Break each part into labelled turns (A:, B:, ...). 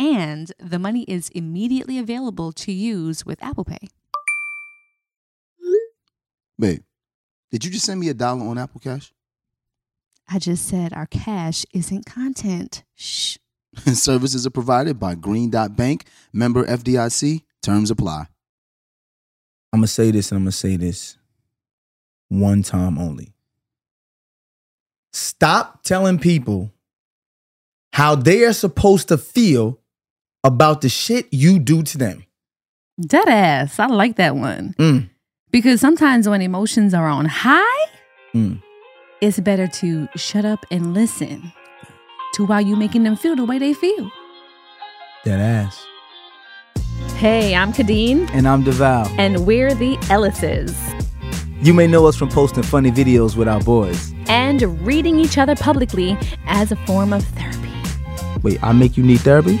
A: And the money is immediately available to use with Apple Pay.
B: Babe, did you just send me a dollar on Apple Cash?
A: I just said our cash isn't content. Shh.
B: Services are provided by Green Dot Bank, member FDIC. Terms apply.
C: I'm gonna say this and I'm gonna say this one time only. Stop telling people how they are supposed to feel about the shit you do to them.
A: Dead ass. I like that one.
C: Mm,
A: Because sometimes when emotions are on high,
C: mm.
A: it's better to shut up and listen to why you making them feel the way they feel.
C: Dead ass.
A: Hey, I'm Khadeen,
C: And I'm Devale.
A: and we're the Ellises.
C: You may know us from posting funny videos with our boys.
A: And reading each other publicly as a form of therapy.
C: Wait, I make you need therapy?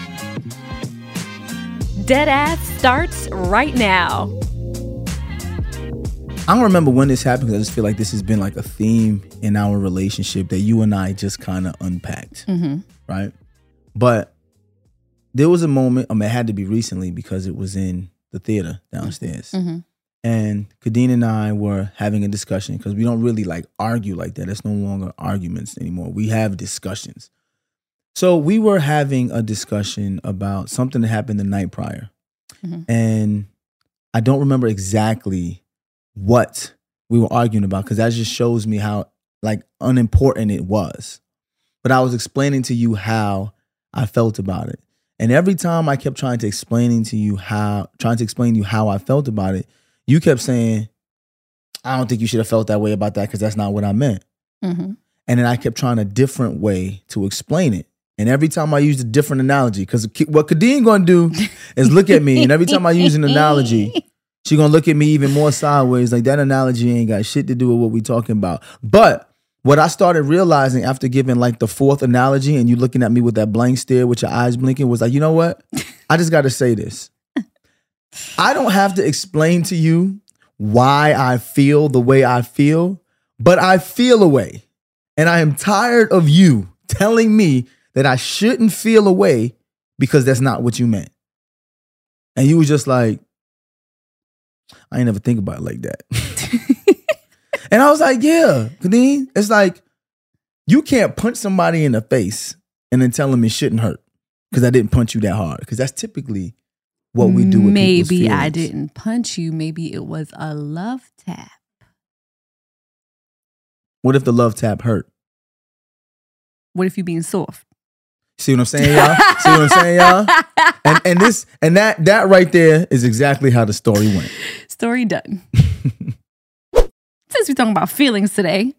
A: Dead ass starts right now.
C: I don't remember when this happened because I just feel like this has been like a theme in our relationship that you and I just kind of unpacked. Mm-hmm. Right. But there was a moment, I mean, it had to be recently because it was in the theater downstairs. Mm-hmm. And Khadeen and I were having a discussion because we don't really like argue like that. It's no longer arguments anymore. We have discussions. So we were having a discussion about something that happened the night prior. And I don't remember exactly what we were arguing about because that just shows me how like unimportant it was. But I was explaining to you how I felt about it. And every time I kept trying to explaining to you how trying to explain to you how I felt about it, you kept saying, I don't think you should have felt that way about that because that's not what I meant.
A: Mm-hmm.
C: And then I kept trying a different way to explain it. And every time I used a different analogy, because what Khadeen gonna do is look at me, and every time I use an analogy, she gonna look at me even more sideways. Like that analogy ain't got shit to do with what we talking about. But what I started realizing after giving like the fourth analogy, and you looking at me with that blank stare with your eyes blinking, was like, you know what? I just got to say this. I don't have to explain to you why I feel the way I feel, but I feel a way. And I am tired of you telling me that I shouldn't feel a way because that's not what you meant. And you was just like, I ain't never think about it like that. and I was like, yeah, Khadeen, it's like you can't punch somebody in the face and then tell them it shouldn't hurt because I didn't punch you that hard. Because that's typically what we do with
A: Maybe I didn't punch you. Maybe it was a love tap.
C: What if the love tap hurt?
A: What if you being soft?
C: See what I'm saying, y'all? See what I'm saying, y'all? And and this and that that right there is exactly how the story went.
A: Story done. Since we're talking about feelings today,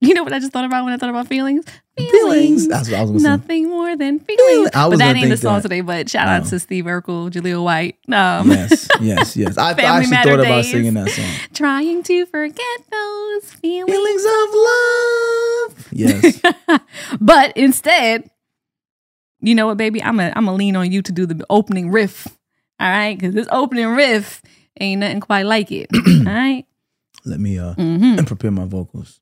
A: you know what I just thought about when I thought about feelings?
C: Feelings. That's what I was gonna say.
A: Nothing more than feelings.
C: I
A: but
C: was
A: that ain't the song
C: that.
A: today. But shout out
C: Oh.
A: to Steve Urkel, Jaleel White. Um,
C: Yes, yes, yes. I, I actually
A: Matter
C: thought about
A: days.
C: singing that song.
A: Trying to forget those feelings.
C: Feelings of love. Yes.
A: but instead, you know what, baby? I'm a I'm gonna lean on you to do the opening riff. All right, because this opening riff ain't nothing quite like it. all right.
C: Let me uh
A: Mm-hmm.
C: prepare my vocals.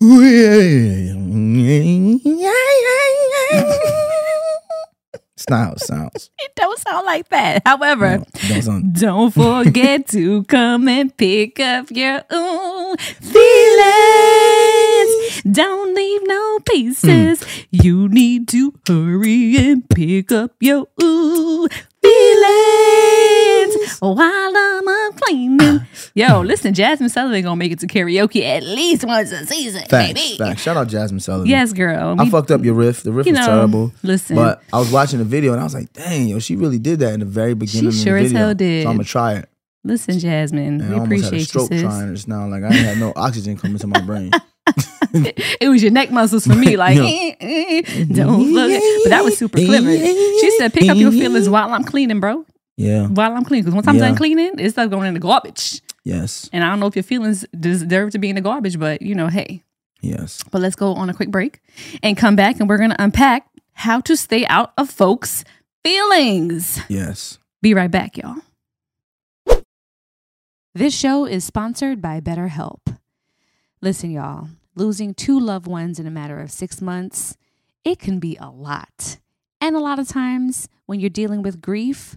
C: Sounds.
A: It don't sound like that. However,
C: No, don't sound-
A: Don't forget to come and pick up your own feelings. Don't leave no pieces. Hmm. You need to hurry and pick up your ooh feelings while I'm cleaning. Yo, listen, Jazmine Sullivan gonna make it to karaoke at least once a season,
C: Facts,
A: baby.
C: facts. Shout out Jazmine Sullivan.
A: Yes, girl.
C: I fucked up your riff. The riff
A: You
C: was
A: know,
C: terrible.
A: listen.
C: But I was watching the video and I was like, dang, yo, she really did that in the very beginning
A: She
C: of
A: sure
C: the
A: as
C: video.
A: hell did.
C: So I'm gonna try it.
A: listen, Jazmine.
C: And
A: we
C: I almost had a
A: appreciate you,
C: stroke
A: sis.
C: trying just now. Like I ain't had no oxygen coming to my brain.
A: it was your neck muscles for me. Like,
C: Yeah.
A: eh, eh, don't forget. But that was super clever. She said, pick up your feelings while I'm cleaning, bro.
C: Yeah.
A: While I'm cleaning. Because once I'm
C: Yeah.
A: done cleaning, it's stuff going in the garbage.
C: Yes.
A: And I don't know if your feelings deserve to be in the garbage, but you know, hey.
C: Yes.
A: But let's go on a quick break and come back and we're going to unpack how to stay out of folks' feelings.
C: Yes.
A: Be right back, y'all. This show is sponsored by BetterHelp. Listen, y'all, losing two loved ones in a matter of six months, it can be a lot. And a lot of times when you're dealing with grief,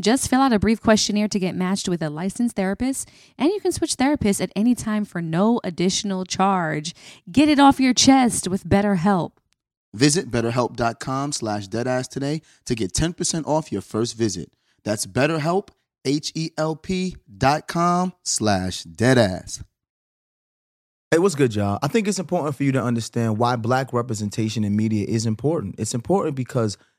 A: Just fill out a brief questionnaire to get matched with a licensed therapist, and you can switch therapists at any time for no additional charge. Get it off your chest with BetterHelp.
B: Visit betterhelp.com slash deadass today to get 10% off your first visit. That's betterhelp, H-E-L-P dot com slash deadass.
C: Hey, what's good, y'all? I think it's important for you to understand why black representation in media is important. It's important because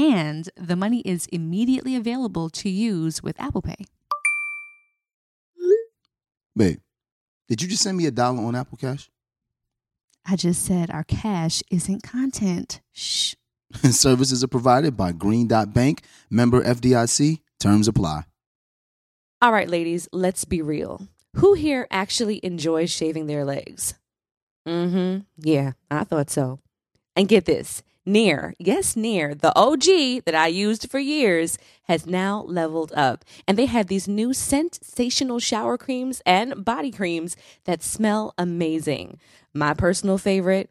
A: And the money is immediately available to use with Apple Pay.
B: Babe, did you just send me a dollar on Apple Cash?
A: I just said our cash isn't content. Shh.
B: Services are provided by Green Dot Bank, member FDIC. Terms apply.
A: All right, ladies, let's be real. Who here actually enjoys shaving their legs? Mm hmm. Yeah, I thought so. And get this Nair, yes, Nair, the OG that I used for years, has now leveled up. And they have these new sensational shower creams and body creams that smell amazing. My personal favorite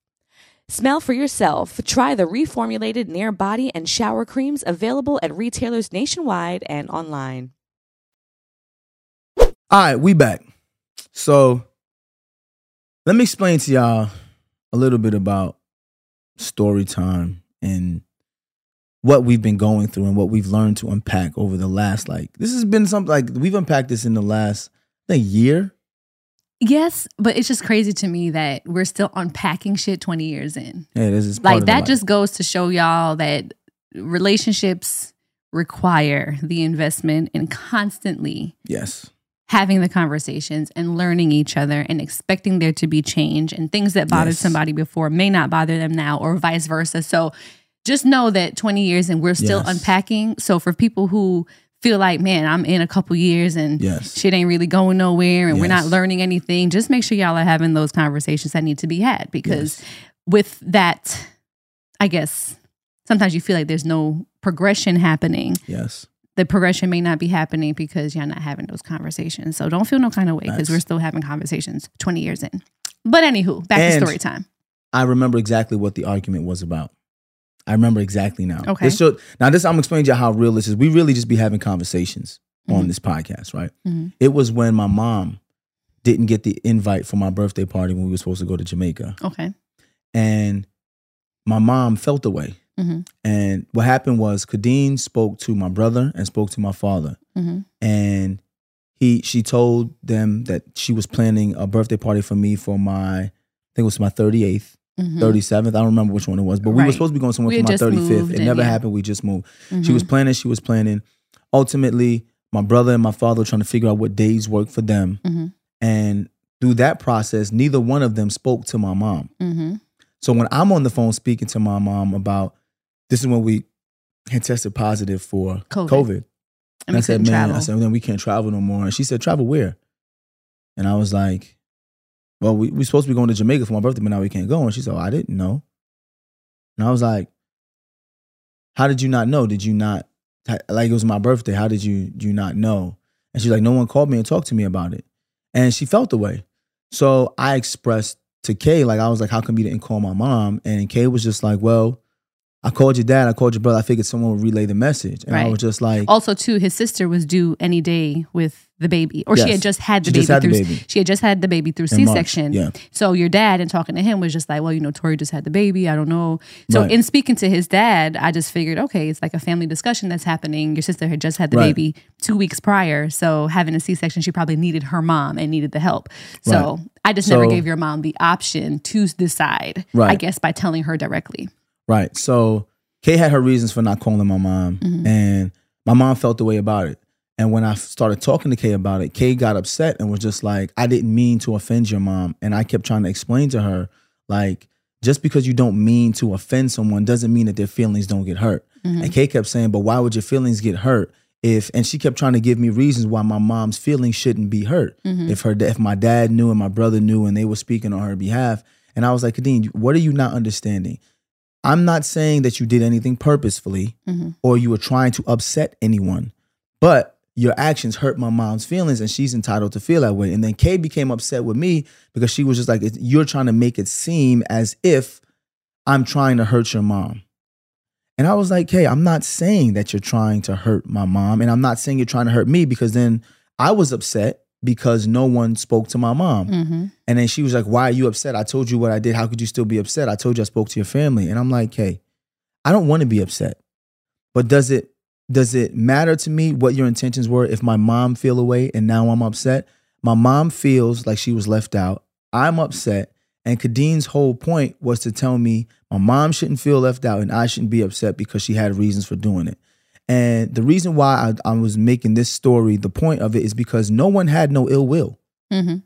D: Smell for yourself. Try the reformulated Nair body and shower creams available at retailers nationwide and online.
C: All right, we back. So let me explain to y'all a little bit about story time and what we've been going through and what we've learned to unpack over the last like this has been something like we've unpacked this in the last think year.
A: Yes, but it's just crazy to me that we're still unpacking shit 20 years in.
C: Yeah, this is
A: Like that just goes to show y'all that relationships require the investment in constantly
C: yes.
A: having the conversations and learning each other and expecting there to be change and things that bothered
C: Yes.
A: somebody before may not bother them now or vice versa. So just know that 20 years and we're still
C: Yes.
A: unpacking. So for people who feel like, man, I'm in a couple years and
C: Yes.
A: shit ain't really going nowhere and we're not learning anything, just make sure y'all are having those conversations that need to be had because
C: Yes.
A: with that, I guess sometimes you feel like there's no progression happening
C: Yes.
A: the progression may not be happening because you're not having those conversations. So don't feel no kind of way because we're still having conversations 20 years in. But anywho, back
C: And-
A: to story time.
C: I remember exactly what the argument was about. I remember exactly now.
A: Okay.
C: This show, now this I'm explaining to you how real this is. We really just be having conversations on
A: Mhm.
C: this podcast, right?
A: Mhm.
C: It was when my mom didn't get the invite for my birthday party when we were supposed to go to Jamaica.
A: Okay.
C: And my mom felt the way.
A: Mhm.
C: And what happened was Kadeen spoke to my brother and spoke to my father.
A: hmm
C: And he she told them that she was planning a birthday party for me for my I think it was my 38th.
A: Hmm
C: 37th. I don't remember which one it was, but we were supposed to be going somewhere
A: We
C: for my 35th. It
A: and
C: never
A: yeah.
C: happened. We just moved. She
A: Mm-hmm.
C: was planning, she was planning. Ultimately, my brother and my father were trying to figure out what days work for them.
A: hmm
C: And through that process, neither one of them spoke to my mom.
A: hmm
C: So when I'm on the phone speaking to my mom about this is when we had tested positive for
A: COVID.
C: COVID.
A: And we
C: I said, man,
A: travel.
C: I said, then we can't travel no more. And she said, travel where? And I was like, well, we we supposed to be going to Jamaica for my birthday, but now we can't go. And she said, oh, I didn't know. And I was like, how did you not know? Did you not, like it was my birthday, how did you, you not know? And she's like, no one called me and talked to me about it. And she felt the way. So I expressed to Kay, like, I was like, how come you didn't call my mom? And Kay was just like, well, I called your dad, I called your brother. I figured someone would relay the message. And I was just like,
A: also, too, his sister was due any day with the baby, or she had just had the baby
C: had the
A: through.
C: baby.
A: She had just had the baby through C section.
C: yeah.
A: So your dad and talking to him was just like, well, you know, Tori just had the baby. I don't know. So
C: Right.
A: in speaking to his dad, I just figured, okay, it's like a family discussion that's happening. Your sister had just had the
C: Right.
A: baby two weeks prior, so having a C section, she probably needed her mom and needed the help. So I just never gave your mom the option to decide. I guess by telling her directly.
C: Right. So Kay had her reasons for not calling my mom,
A: Mhm.
C: and my mom felt the way about it. And when I started talking to Kay about it, Kay got upset and was just like, I didn't mean to offend your mom. And I kept trying to explain to her, like, just because you don't mean to offend someone doesn't mean that their feelings don't get hurt.
A: Mhm.
C: And Kay kept saying, but why would your feelings get hurt? If and she kept trying to give me reasons why my mom's feelings shouldn't be hurt.
A: Mhm.
C: If her if my dad knew and my brother knew and they were speaking on her behalf. And I was like, Khadeen, what are you not understanding? I'm not saying that you did anything purposefully
A: Mhm.
C: or you were trying to upset anyone, but your actions hurt my mom's feelings and she's entitled to feel that way. And then Kay became upset with me because she was just like, You're trying to make it seem as if I'm trying to hurt your mom. And I was like, Kay, I'm not saying that you're trying to hurt my mom. And I'm not saying you're trying to hurt me because then I was upset because no one spoke to my mom.
A: Mhm.
C: And then she was like, Why are you upset? I told you what I did. How could you still be upset? I told you I spoke to your family. And I'm like, Hey, I don't want to be upset. But does it does it matter to me what your intentions were if my mom feel away and now I'm upset? My mom feels like she was left out. I'm upset. And Khadeen's whole point was to tell me my mom shouldn't feel left out and I shouldn't be upset because she had reasons for doing it. And the reason why I, I was making this story, the point of it is because no one had no ill will.
A: Mhm.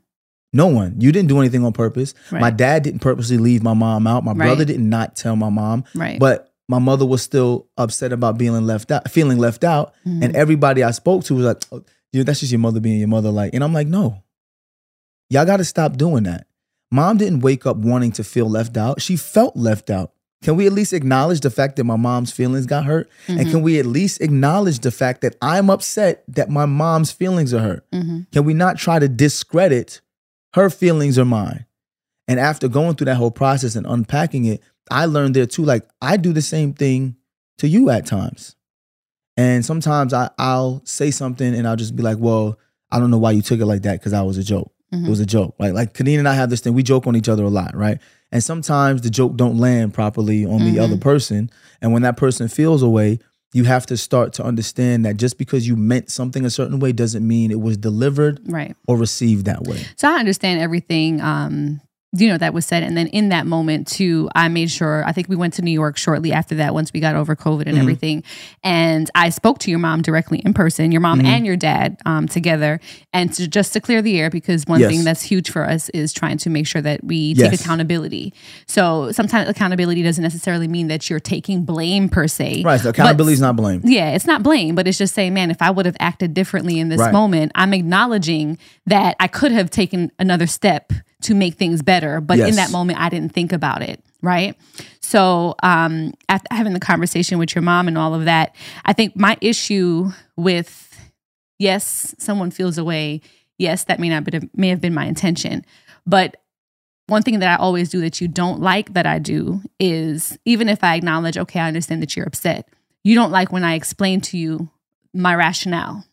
C: No one. You didn't do anything on purpose.
A: Right.
C: My dad didn't purposely leave my mom out. My
A: Right.
C: brother did not tell my mom.
A: Right.
C: But my mother was still upset about being left out, feeling left out.
A: Mhm.
C: And everybody I spoke to was like, oh, "Yeah, that's just your mother being your mother." Like, and I'm like, no, y'all got to stop doing that. Mom didn't wake up wanting to feel left out. She felt left out. Can we at least acknowledge the fact that my mom's feelings got hurt? And
A: Mm-hmm.
C: can we at least acknowledge the fact that I'm upset that my mom's feelings are hurt?
A: Mhm.
C: Can we not try to discredit her feelings or mine? And after going through that whole process and unpacking it, I learned there too. Like I do the same thing to you at times, and sometimes I I'll say something and I'll just be like, well, I don't know why you took it like that because I was a joke.
A: Mhm.
C: It was a joke. Like like Khadeen and I have this thing. We joke on each other a lot, right? And sometimes the joke don't land properly on the
A: Mhm.
C: other person, and when that person feels a way, you have to start to understand that just because you meant something a certain way doesn't mean it was delivered
A: Right.
C: or received that way.
A: So I understand everything, um, you know, that was said. And then in that moment, too, I made sure, I think we went to New York shortly after that once we got over COVID and
C: Mhm.
A: everything. And I spoke to your mom directly in person, your mom
C: Mhm.
A: and your dad um, together. And to, just to clear the air, because one
C: Yes.
A: thing that's huge for us is trying to make sure that we take accountability. So sometimes accountability doesn't necessarily mean that you're taking blame per se.
C: Right. So accountability is not blame.
A: Yeah, it's not blame, but it's just saying, man, if I would have acted differently in this
C: Right.
A: moment, I'm acknowledging that I could have taken another step to make things better, but in that moment, I didn't think about it. Right. So, um, after having the conversation with your mom and all of that, I think my issue with yes, someone feels away. Yes, that may not be, may have been my intention, but one thing that I always do that you don't like that I do is even if I acknowledge, okay, I understand that you're upset, you don't like when I explain to you my rationale.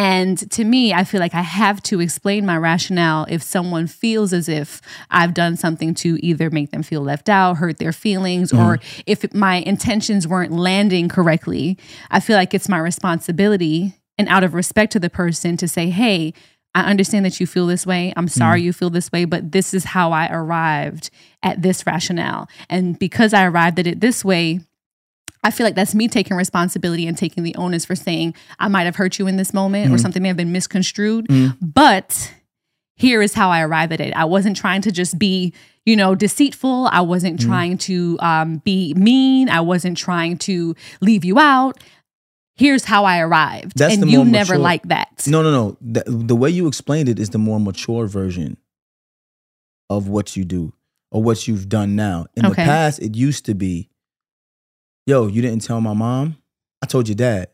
A: And to me, I feel like I have to explain my rationale if someone feels as if I've done something to either make them feel left out, hurt their feelings, mm-hmm. or if my intentions weren't landing correctly. I feel like it's my responsibility and out of respect to the person to say, hey, I understand that you feel this way. I'm mm-hmm. sorry you feel this way, but this is how I arrived at this rationale. And because I arrived at it this way, I feel like that's me taking responsibility and taking the onus for saying, I might have hurt you in this moment or
C: Mhm.
A: something may have been misconstrued.
C: Mhm.
A: But here is how I arrived at it. I wasn't trying to just be, you know, deceitful. I wasn't
C: Mhm.
A: trying to um, be mean. I wasn't trying to leave you out. Here's how I arrived.
C: That's
A: and
C: the
A: you never
C: mature-
A: like that.
C: No, no, no. The, the way you explained it is the more mature version of what you do or what you've done now. In the past, it used to be, yo, you didn't tell my mom. I told your dad.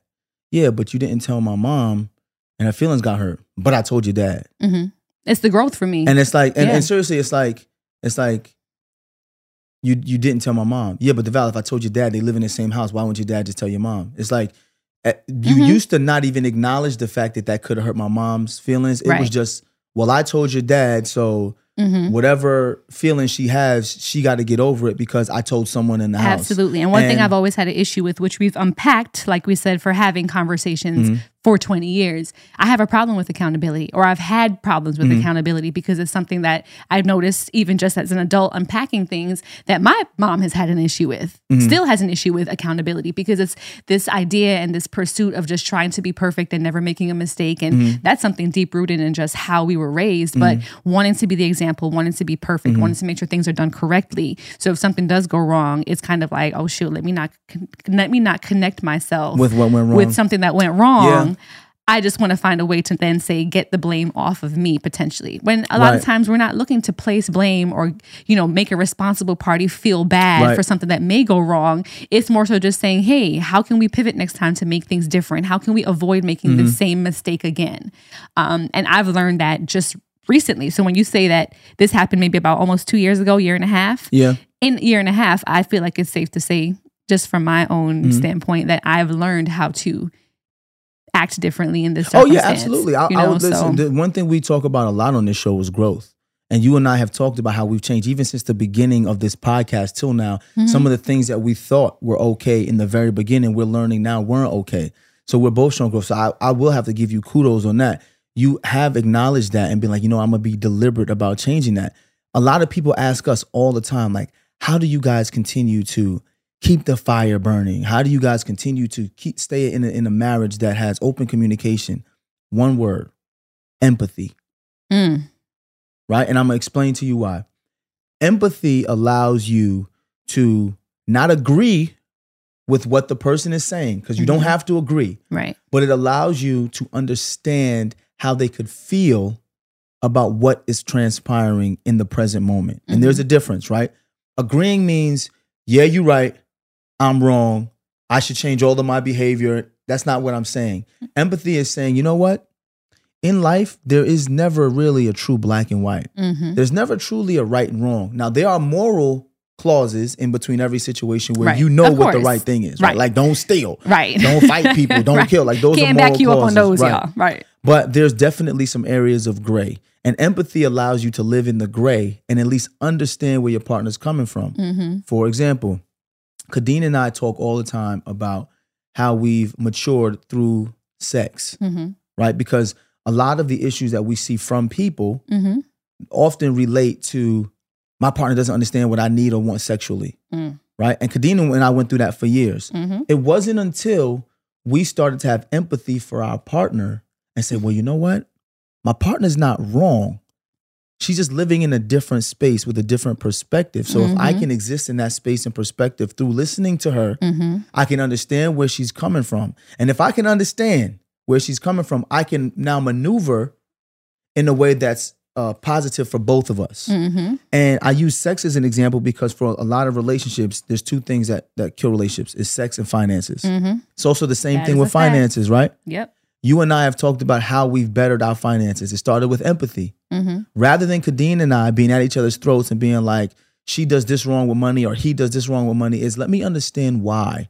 C: Yeah, but you didn't tell my mom, and her feelings got hurt. But I told your dad.
A: hmm It's the growth for me.
C: And it's like, and,
A: Yeah.
C: and seriously, it's like, it's like, you you didn't tell my mom. Yeah, but Devale, if I told your dad they live in the same house, why wouldn't your dad just tell your mom? It's like eh, you
A: Mhm.
C: used to not even acknowledge the fact that that could have hurt my mom's feelings. It was just, well, I told your dad, so
A: Mhm.
C: whatever feeling she has, she got to get over it because I told someone in the house.
A: Absolutely. And one thing I've always had an issue with, which we've unpacked, like we said, for having conversations
C: Mhm.
A: For 20 years, I have a problem with accountability, or I've had problems with
C: Mhm.
A: accountability because it's something that I've noticed, even just as an adult unpacking things, that my mom has had an issue with,
C: Mhm.
A: still has an issue with accountability because it's this idea and this pursuit of just trying to be perfect and never making a mistake. And
C: Mhm.
A: that's something deep rooted in just how we were raised, but wanting to be the example, wanting to be perfect,
C: Mhm.
A: wanting to make sure things are done correctly. So if something does go wrong, it's kind of like, oh shoot, let me not con- let me not connect myself
C: with what went wrong.
A: with something that went wrong.
C: Yeah.
A: I just want to find a way to then say get the blame off of me potentially. When a lot of times we're not looking to place blame or you know make a responsible party feel bad
C: Right.
A: for something that may go wrong. It's more so just saying, "Hey, how can we pivot next time to make things different? How can we avoid making the
C: Mm-hmm.
A: same mistake again?" Um, and I've learned that just recently. So when you say that this happened maybe about almost 2 years ago, year and a half,
C: yeah.
A: in year and a half, I feel like it's safe to say, just from my own
C: Mhm.
A: standpoint, that I've learned how to act differently in this.
C: Oh yeah, absolutely. I,
A: you
C: I would listen.
A: so-
C: The one thing we talk about a lot on this show is growth. And you and I have talked about how we've changed even since the beginning of this podcast till now.
A: Mhm.
C: Some of the things that we thought were okay in the very beginning, we're learning now weren't okay. So we're both showing growth. So I, I will have to give you kudos on that. You have acknowledged that and been like, you know, I'm gonna be deliberate about changing that. A lot of people ask us all the time, like, how do you guys continue to keep the fire burning? How do you guys continue to keep stay in a, in a marriage that has open communication? One word, empathy,
A: Mm,
C: right? And I'm gonna explain to you why. Empathy allows you to not agree with what the person is saying because you don't
A: Mhm.
C: have to agree,
A: right.
C: but it allows you to understand how they could feel about what is transpiring in the present moment. And there's a difference, right? Agreeing means, yeah, you're right. I'm wrong. I should change all of my behavior. That's not what I'm saying. Empathy is saying, you know what? In life, there is never really a true black and white.
A: hmm
C: There's never truly a right and wrong. Now, there are moral clauses in between every situation where
A: Right.
C: you know what the right thing is. Right.
A: Right.
C: Like don't steal.
A: Right.
C: Don't fight people. Don't
A: Right.
C: kill. Like those
A: Can't
C: are moral
A: back you up on
C: clauses.
A: those,
C: Right.
A: y'all. Right.
C: But there's definitely some areas of gray. And empathy allows you to live in the gray and at least understand where your partner's coming from.
A: Mm-hmm.
C: For example, Khadeen and I talk all the time about how we've matured through sex,
A: Mm-hmm.
C: right? Because a lot of the issues that we see from people
A: Mm-hmm.
C: often relate to my partner doesn't understand what I need or want sexually,
A: Mm.
C: right? And Khadeen and I went through that for years.
A: Mm-hmm.
C: It wasn't until we started to have empathy for our partner and say, well, you know what? My partner's not wrong. She's just living in a different space with a different perspective. So if I
A: Mhm.
C: can exist in that space and perspective through listening to her,
A: Mm-hmm.
C: I can understand where she's coming from. And if I can understand where she's coming from, I can now maneuver in a way that's uh, positive for both of us.
A: Mm-hmm.
C: And I use sex as an example because for a lot of relationships, there's two things that that kill relationships: is sex and finances.
A: Mm-hmm.
C: It's also the same
A: That
C: thing with
A: a fact.
C: finances, right?
A: Yep.
C: You and I have talked about how we've bettered our finances. It started with empathy.
A: Mm-hmm.
C: Rather than Khadeen and I being at each other's throats and being like, she does this wrong with money or he does this wrong with money, is let me understand why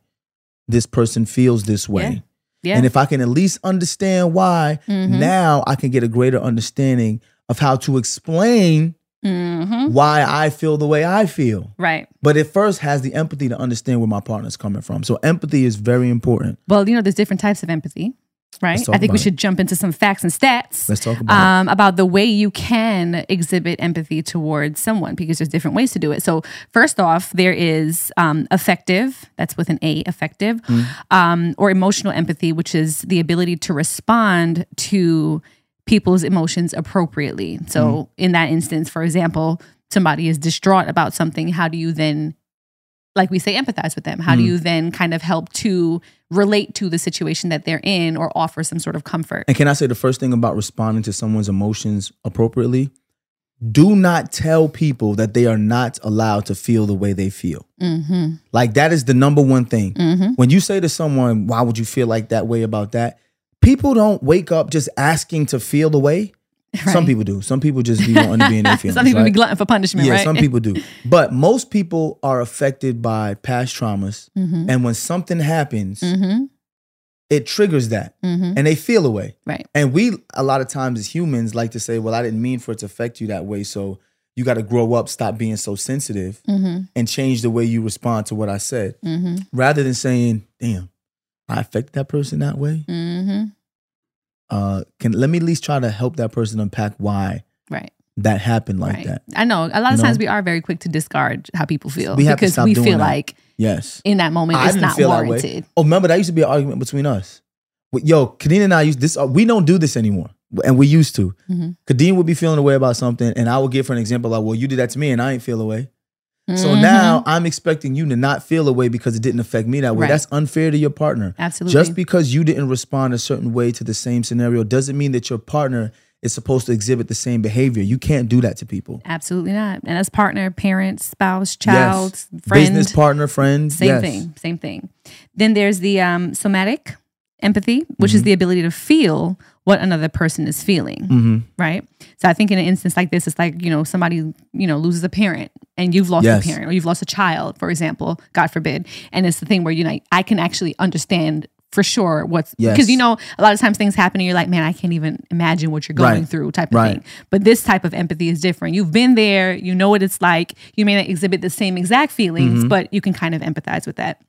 C: this person feels this way.
A: Yeah.
C: And if I can at least understand why,
A: Mhm.
C: now I can get a greater understanding of how to explain
A: mm-hmm.
C: why I feel the way I feel.
A: Right.
C: But it first has the empathy to understand where my partner's coming from. So empathy is very important.
A: Well, you know, there's different types of empathy, right? I think we
C: it.
A: should jump into some facts and stats.
C: Let's talk about
A: um, about the way you can exhibit empathy towards someone because there's different ways to do it. So, first off, there is um, affective, that's with an A, effective,
C: Mm.
A: um, or emotional empathy, which is the ability to respond to people's emotions appropriately. So,
C: Mm.
A: in that instance, for example, somebody is distraught about something, how do you then like we say empathize with them how do
C: Mm.
A: you then kind of help to relate to the situation that they're in or offer some sort of comfort
C: And can I say the first thing about responding to someone's emotions appropriately? Do not tell people that they are not allowed to feel the way they feel.
A: mm-hmm.
C: Like that is the number one thing.
A: Mm-hmm.
C: When you say to someone, why would you feel like that way about that? People don't wake up just asking to feel the way. Some people do. Some people just be wanting to be in their feelings.
A: some people
C: right?
A: be glutton for punishment
C: yeah,
A: right
C: some people do. But most people are affected by past traumas.
A: mm-hmm.
C: And when something happens,
A: Mm-hmm.
C: it triggers that
A: Mm-hmm.
C: and they feel away.
A: right
C: And we, a lot of times as humans, like to say, well, I didn't mean for it to affect you that way. So you got to grow up, stop being so sensitive,
A: mm-hmm.
C: and change the way you respond to what I said.
A: Mm-hmm.
C: Rather than saying, damn, I affected that person that way. Uh, can let me at least try to help that person unpack why
A: right
C: that happened like
A: right
C: that.
A: i know a lot of
C: You
A: times
C: know?
A: we are very quick to discard how people feel
C: We
A: because we feel
C: that.
A: like
C: Yes.
A: in that moment
C: I
A: it's not
C: feel that way.
A: warranted
C: Oh, remember that used to be an argument between us. Yo, Khadeen and I used this. uh, We don't do this anymore, and we used to. Khadeen would be feeling a way about something, and I would give her an example like, "Well, you did that to me, and I ain't feel a way." So
A: Mhm.
C: now I'm expecting you to not feel a way because it didn't affect me that way.
A: Right.
C: That's unfair to your partner.
A: absolutely
C: Just because you didn't respond a certain way to the same scenario doesn't mean that your partner is supposed to exhibit the same behavior. You can't do that to people.
A: absolutely not and as partner parent spouse child
C: Yes.
A: friend
C: Business partner, friend.
A: Same
C: yes.
A: thing. Same thing. Then there's the um, somatic empathy, which
C: Mm-hmm.
A: is the ability to feel what another person is feeling,
C: Mhm.
A: right? So I think in an instance like this, it's like you know somebody you know loses a parent and you've lost
C: Yes.
A: a parent or you've lost a child, for example, God forbid, and it's the thing where you know I can actually understand. For sure, what's
C: Yes.
A: because you know a lot of times things happen and you're like, man, I can't even imagine what you're going
C: Right.
A: through, type of
C: Right.
A: thing. But this type of empathy is different. You've been there, you know what it's like. You may not exhibit the same exact feelings,
C: Mm-hmm.
A: but you can kind of empathize with that.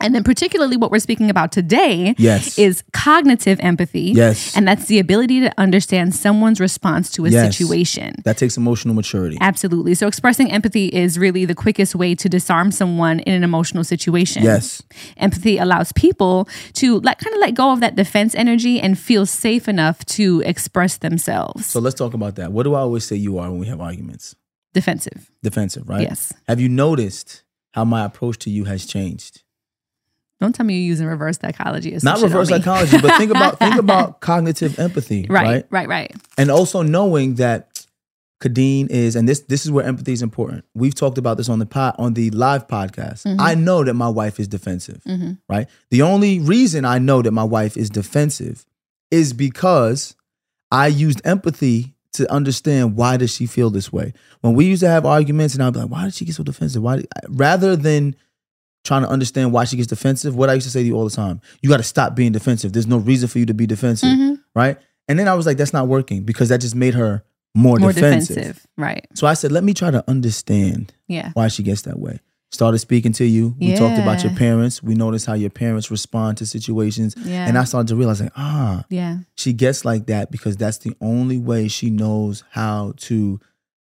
A: And then, particularly, what we're speaking about today
C: Yes.
A: is cognitive empathy.
C: Yes.
A: And that's the ability to understand someone's response to a
C: Yes.
A: situation.
C: That takes emotional maturity.
A: Absolutely. So, expressing empathy is really the quickest way to disarm someone in an emotional situation.
C: Yes.
A: Empathy allows people to let kind of let go of that defense energy and feel safe enough to express themselves.
C: So let's talk about that. What do I always say you are when we have arguments?
A: Defensive.
C: Defensive, right?
A: Yes.
C: Have you noticed how my approach to you has changed?
A: Don't tell me you're using reverse psychology.
C: Not reverse psychology, but think about think about cognitive empathy,
A: Right,
C: right?
A: right, right.
C: And also knowing that Khadeen is, and this this is where empathy is important. We've talked about this on the pod, on the live podcast.
A: Mm-hmm.
C: I know that my wife is defensive, right? The only reason I know that my wife is defensive is because I used empathy to understand why does she feel this way. When we used to have arguments, and I'd be like, "Why did she get so defensive?" Why? Did, rather than trying to understand why she gets defensive, what I used to say to you all the time, you got to stop being defensive. There's no reason for you to be defensive,
A: Mhm.
C: right? And then I was like, that's not working because that just made her more,
A: More
C: defensive.
A: defensive. Right.
C: So I said, let me try to understand
A: Yeah.
C: why she gets that way. Started speaking to you. We talked about your parents. We noticed how your parents respond to situations.
A: Yeah.
C: And I started to realize, like, ah,
A: yeah.
C: she gets like that because that's the only way she knows how to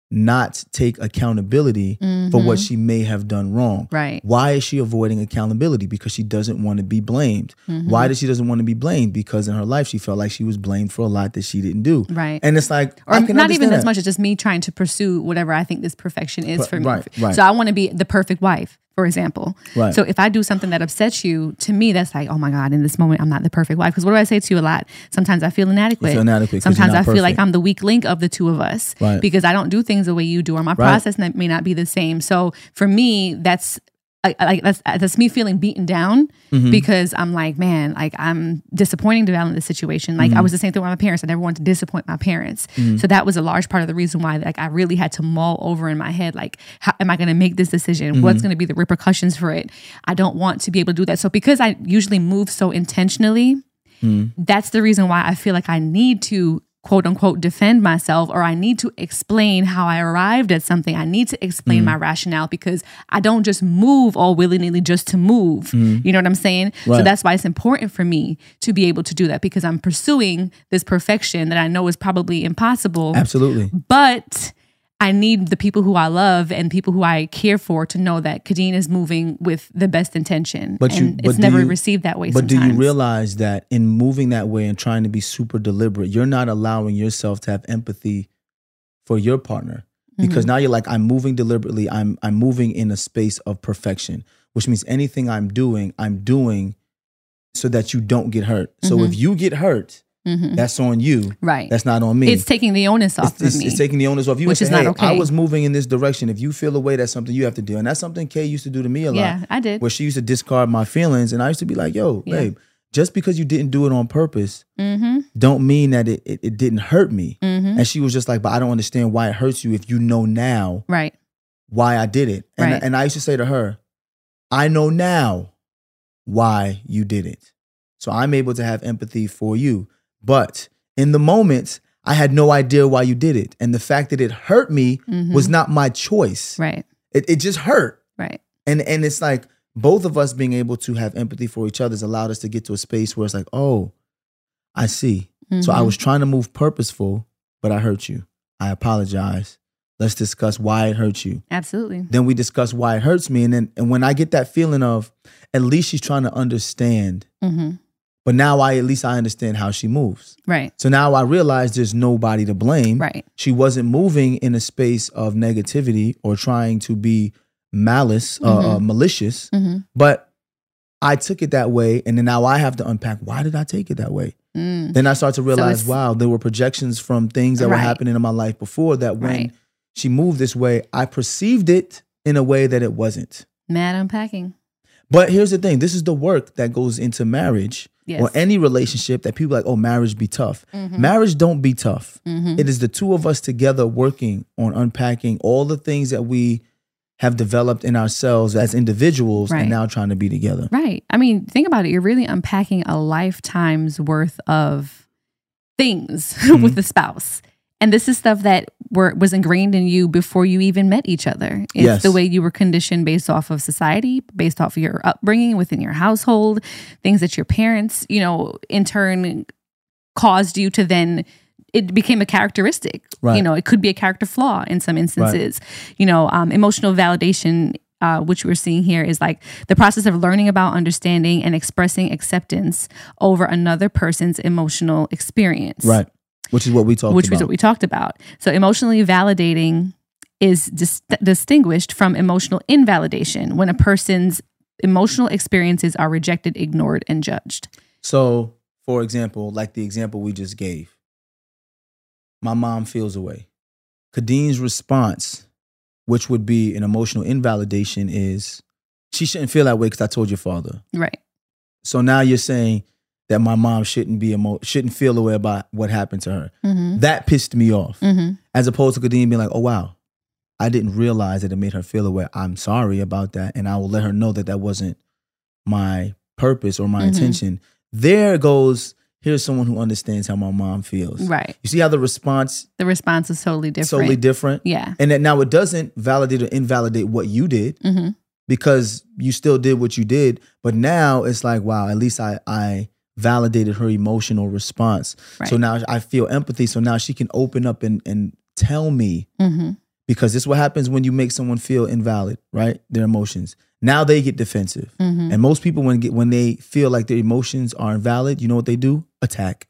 C: not take accountability for what
A: Mhm.
C: she may have done wrong.
A: Right.
C: Why is she avoiding accountability? Because she doesn't want to be blamed.
A: Mhm.
C: Why does she doesn't want to be blamed? Because in her life she felt like she was blamed for a lot that she didn't do.
A: Right.
C: And it's like
A: or
C: I can
A: not even
C: understand
A: as much as just me trying to pursue whatever I think this perfection is for me.
C: right, right.
A: So I want to be the perfect wife, for example.
C: Right.
A: So if I do something that upsets you, to me that's like, oh my god, in this moment I'm not the perfect wife. Because what do I say to you a lot? Sometimes I feel inadequate.
C: feel inadequate
A: Sometimes I
C: not
A: feel like. I'm the weak link of the two of us
C: Right.
A: because I don't do things the way you do, or my
C: Right.
A: process may not be the same. So for me, that's. I- I- Like that's that's me feeling beaten down
C: Mm-hmm.
A: because I'm like, man, like I'm disappointing Devale in this situation. Like
C: Mm-hmm.
A: I was the same thing with my parents. I never wanted to disappoint my parents. So that was a large part of the reason why like I really had to mull over in my head, like, how am I gonna make this decision?
C: Mm-hmm.
A: What's gonna be the repercussions for it? I don't want to be able to do that. So because I usually move so intentionally,
C: Mm-hmm.
A: that's the reason why I feel like I need to quote unquote defend myself or I need to explain how I arrived at something. I need to explain mm. my rationale because I don't just move all willy nilly just to move. Mm. You know what I'm saying? So that's why it's important for me to be able to do that because I'm pursuing this perfection that I know is probably impossible.
C: Absolutely.
A: But I need the people who I love and people who I care for to know that Khadeen is moving with the best intention.
C: But you-
A: and
C: but
A: it's never
C: you-
A: received that way
C: But do you realize that in moving that way and trying to be super deliberate, you're not allowing yourself to have empathy for your partner? Because
A: Mm-hmm.
C: now you're like, I'm moving deliberately. I'm I'm moving in a space of perfection, which means anything I'm doing, I'm doing so that you don't get hurt. So if you get hurt,
A: Mhm.
C: that's on you.
A: Right.
C: That's not on me.
A: it's taking the onus off
C: it's, it's,
A: of me.
C: it's taking the onus off you.
A: Which is
C: say,
A: not
C: hey, I was moving in this direction. If you feel a way, that's something you have to do. And that's something Kay used to do to me a lot
A: yeah, I did.
C: where she used to discard my feelings and I used to be like, yo,
A: Yeah.
C: babe, just because you didn't do it on purpose
A: Mm-hmm.
C: don't mean that it, it, it didn't hurt me.
A: Mm-hmm.
C: And she was just like, but I don't understand why it hurts you if you know now
A: Right.
C: why I did it. And,
A: Right.
C: and I used to say to her, I know now why you did it. So I'm able to have empathy for you. But in the moment, I had no idea why you did it. And the fact that it hurt me
A: Mhm.
C: was not my choice.
A: Right.
C: It, it just hurt
A: Right.
C: and and it's like both of us being able to have empathy for each other has allowed us to get to a space where it's like oh i see so i
A: Mhm.
C: was trying to move purposeful but i hurt you i apologize let's discuss why it hurts you
A: Absolutely.
C: then we discuss why it hurts me and then and when i get that feeling of at least she's trying to understand
A: Mm-hmm.
C: But now i at least i understand how she moves
A: Right.
C: so now i realize there's nobody to blame
A: Right.
C: she wasn't moving in a space of negativity or trying to be malice uh, uh, malicious
A: Mm-hmm.
C: but I took it that way, and then now I have to unpack why did I take it that way.
A: Mm.
C: Then I start to realize,
A: it's-
C: wow, there were projections from things that were happening in my life before that when
A: Right.
C: she moved this way, I perceived it in a way that it wasn't.
A: Mad unpacking.
C: But here's the thing: this is the work that goes into marriage
A: Yes.
C: or any relationship that people like, oh, marriage be tough.
A: Mm-hmm.
C: Marriage don't be tough.
A: Mhm.
C: It is the two of us together working on unpacking all the things that we have developed in ourselves as individuals
A: Right.
C: and now trying to be together.
A: Right. I mean, think about it. You're really unpacking a lifetime's worth of things
C: Mm-hmm.
A: with the spouse. And this is stuff that were was ingrained in you before you even met each other. It's
C: Yes.
A: the way you were conditioned based off of society, based off of your upbringing within your household, things that your parents, you know, in turn caused you to then it became a characteristic.
C: Right.
A: You know, it could be a character flaw in some instances. You know, um, emotional validation, uh, which we're seeing here, is like the process of learning about, understanding, and expressing acceptance over another person's emotional experience.
C: Right. Which is what we talked
A: Which
C: about.
A: was what we talked about. So, emotionally validating is dis- distinguished from emotional invalidation when a person's emotional experiences are rejected, ignored, and judged.
C: So, for example, like the example we just gave, my mom feels away. Khadeen's response, which would be an emotional invalidation, is she shouldn't feel that way because I told your father.
A: Right.
C: So now you're saying that my mom shouldn't be emo- shouldn't feel the way about what happened to her.
A: Mm-hmm.
C: That pissed me off.
A: Mm-hmm.
C: As opposed to Khadeen being like, oh wow, I didn't realize that it made her feel the way. I'm sorry about that, and I will let her know that that wasn't my purpose or my
A: Mhm.
C: intention. There goes. Here's someone who understands how my mom feels.
A: Right.
C: You see how the response
A: The response is totally different.
C: totally different,
A: Yeah.
C: and that now it doesn't validate or invalidate what you did
A: Mm-hmm.
C: because you still did what you did. But now it's like, wow, at least I I validated her emotional response. So now I feel empathy. So now she can open up and and tell me
A: Mm-hmm.
C: because this is what happens when you make someone feel invalid, right? Their emotions. Now they get defensive.
A: Mm-hmm.
C: And most people when get when they feel like their emotions are invalid, you know what they do? Attack.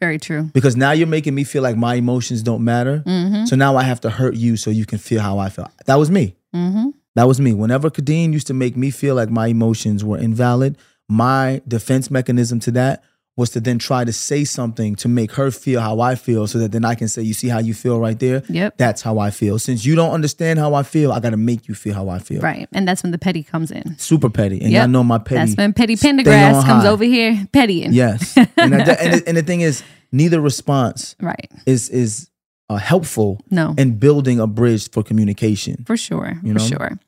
A: Very true.
C: Because now you're making me feel like my emotions don't matter.
A: Mm-hmm.
C: So now I have to hurt you so you can feel how I feel. That was me.
A: Mm-hmm.
C: That was me. Whenever Khadeen used to make me feel like my emotions were invalid, my defense mechanism to that was to then try to say something to make her feel how I feel so that then I can say, You see how you feel right there?
A: Yep.
C: That's how I feel. Since you don't understand how I feel, I got to make you feel how I feel.
A: Right. And that's when the petty comes in.
C: Super petty. And
A: Yep.
C: y'all know my petty.
A: That's when Petty Pendergrass comes over here pettying.
C: Yes. and, that- and, the, and the thing is, neither response
A: Right.
C: is, is uh, helpful
A: No.
C: in building a bridge for communication.
A: For sure.
C: You
A: for sure.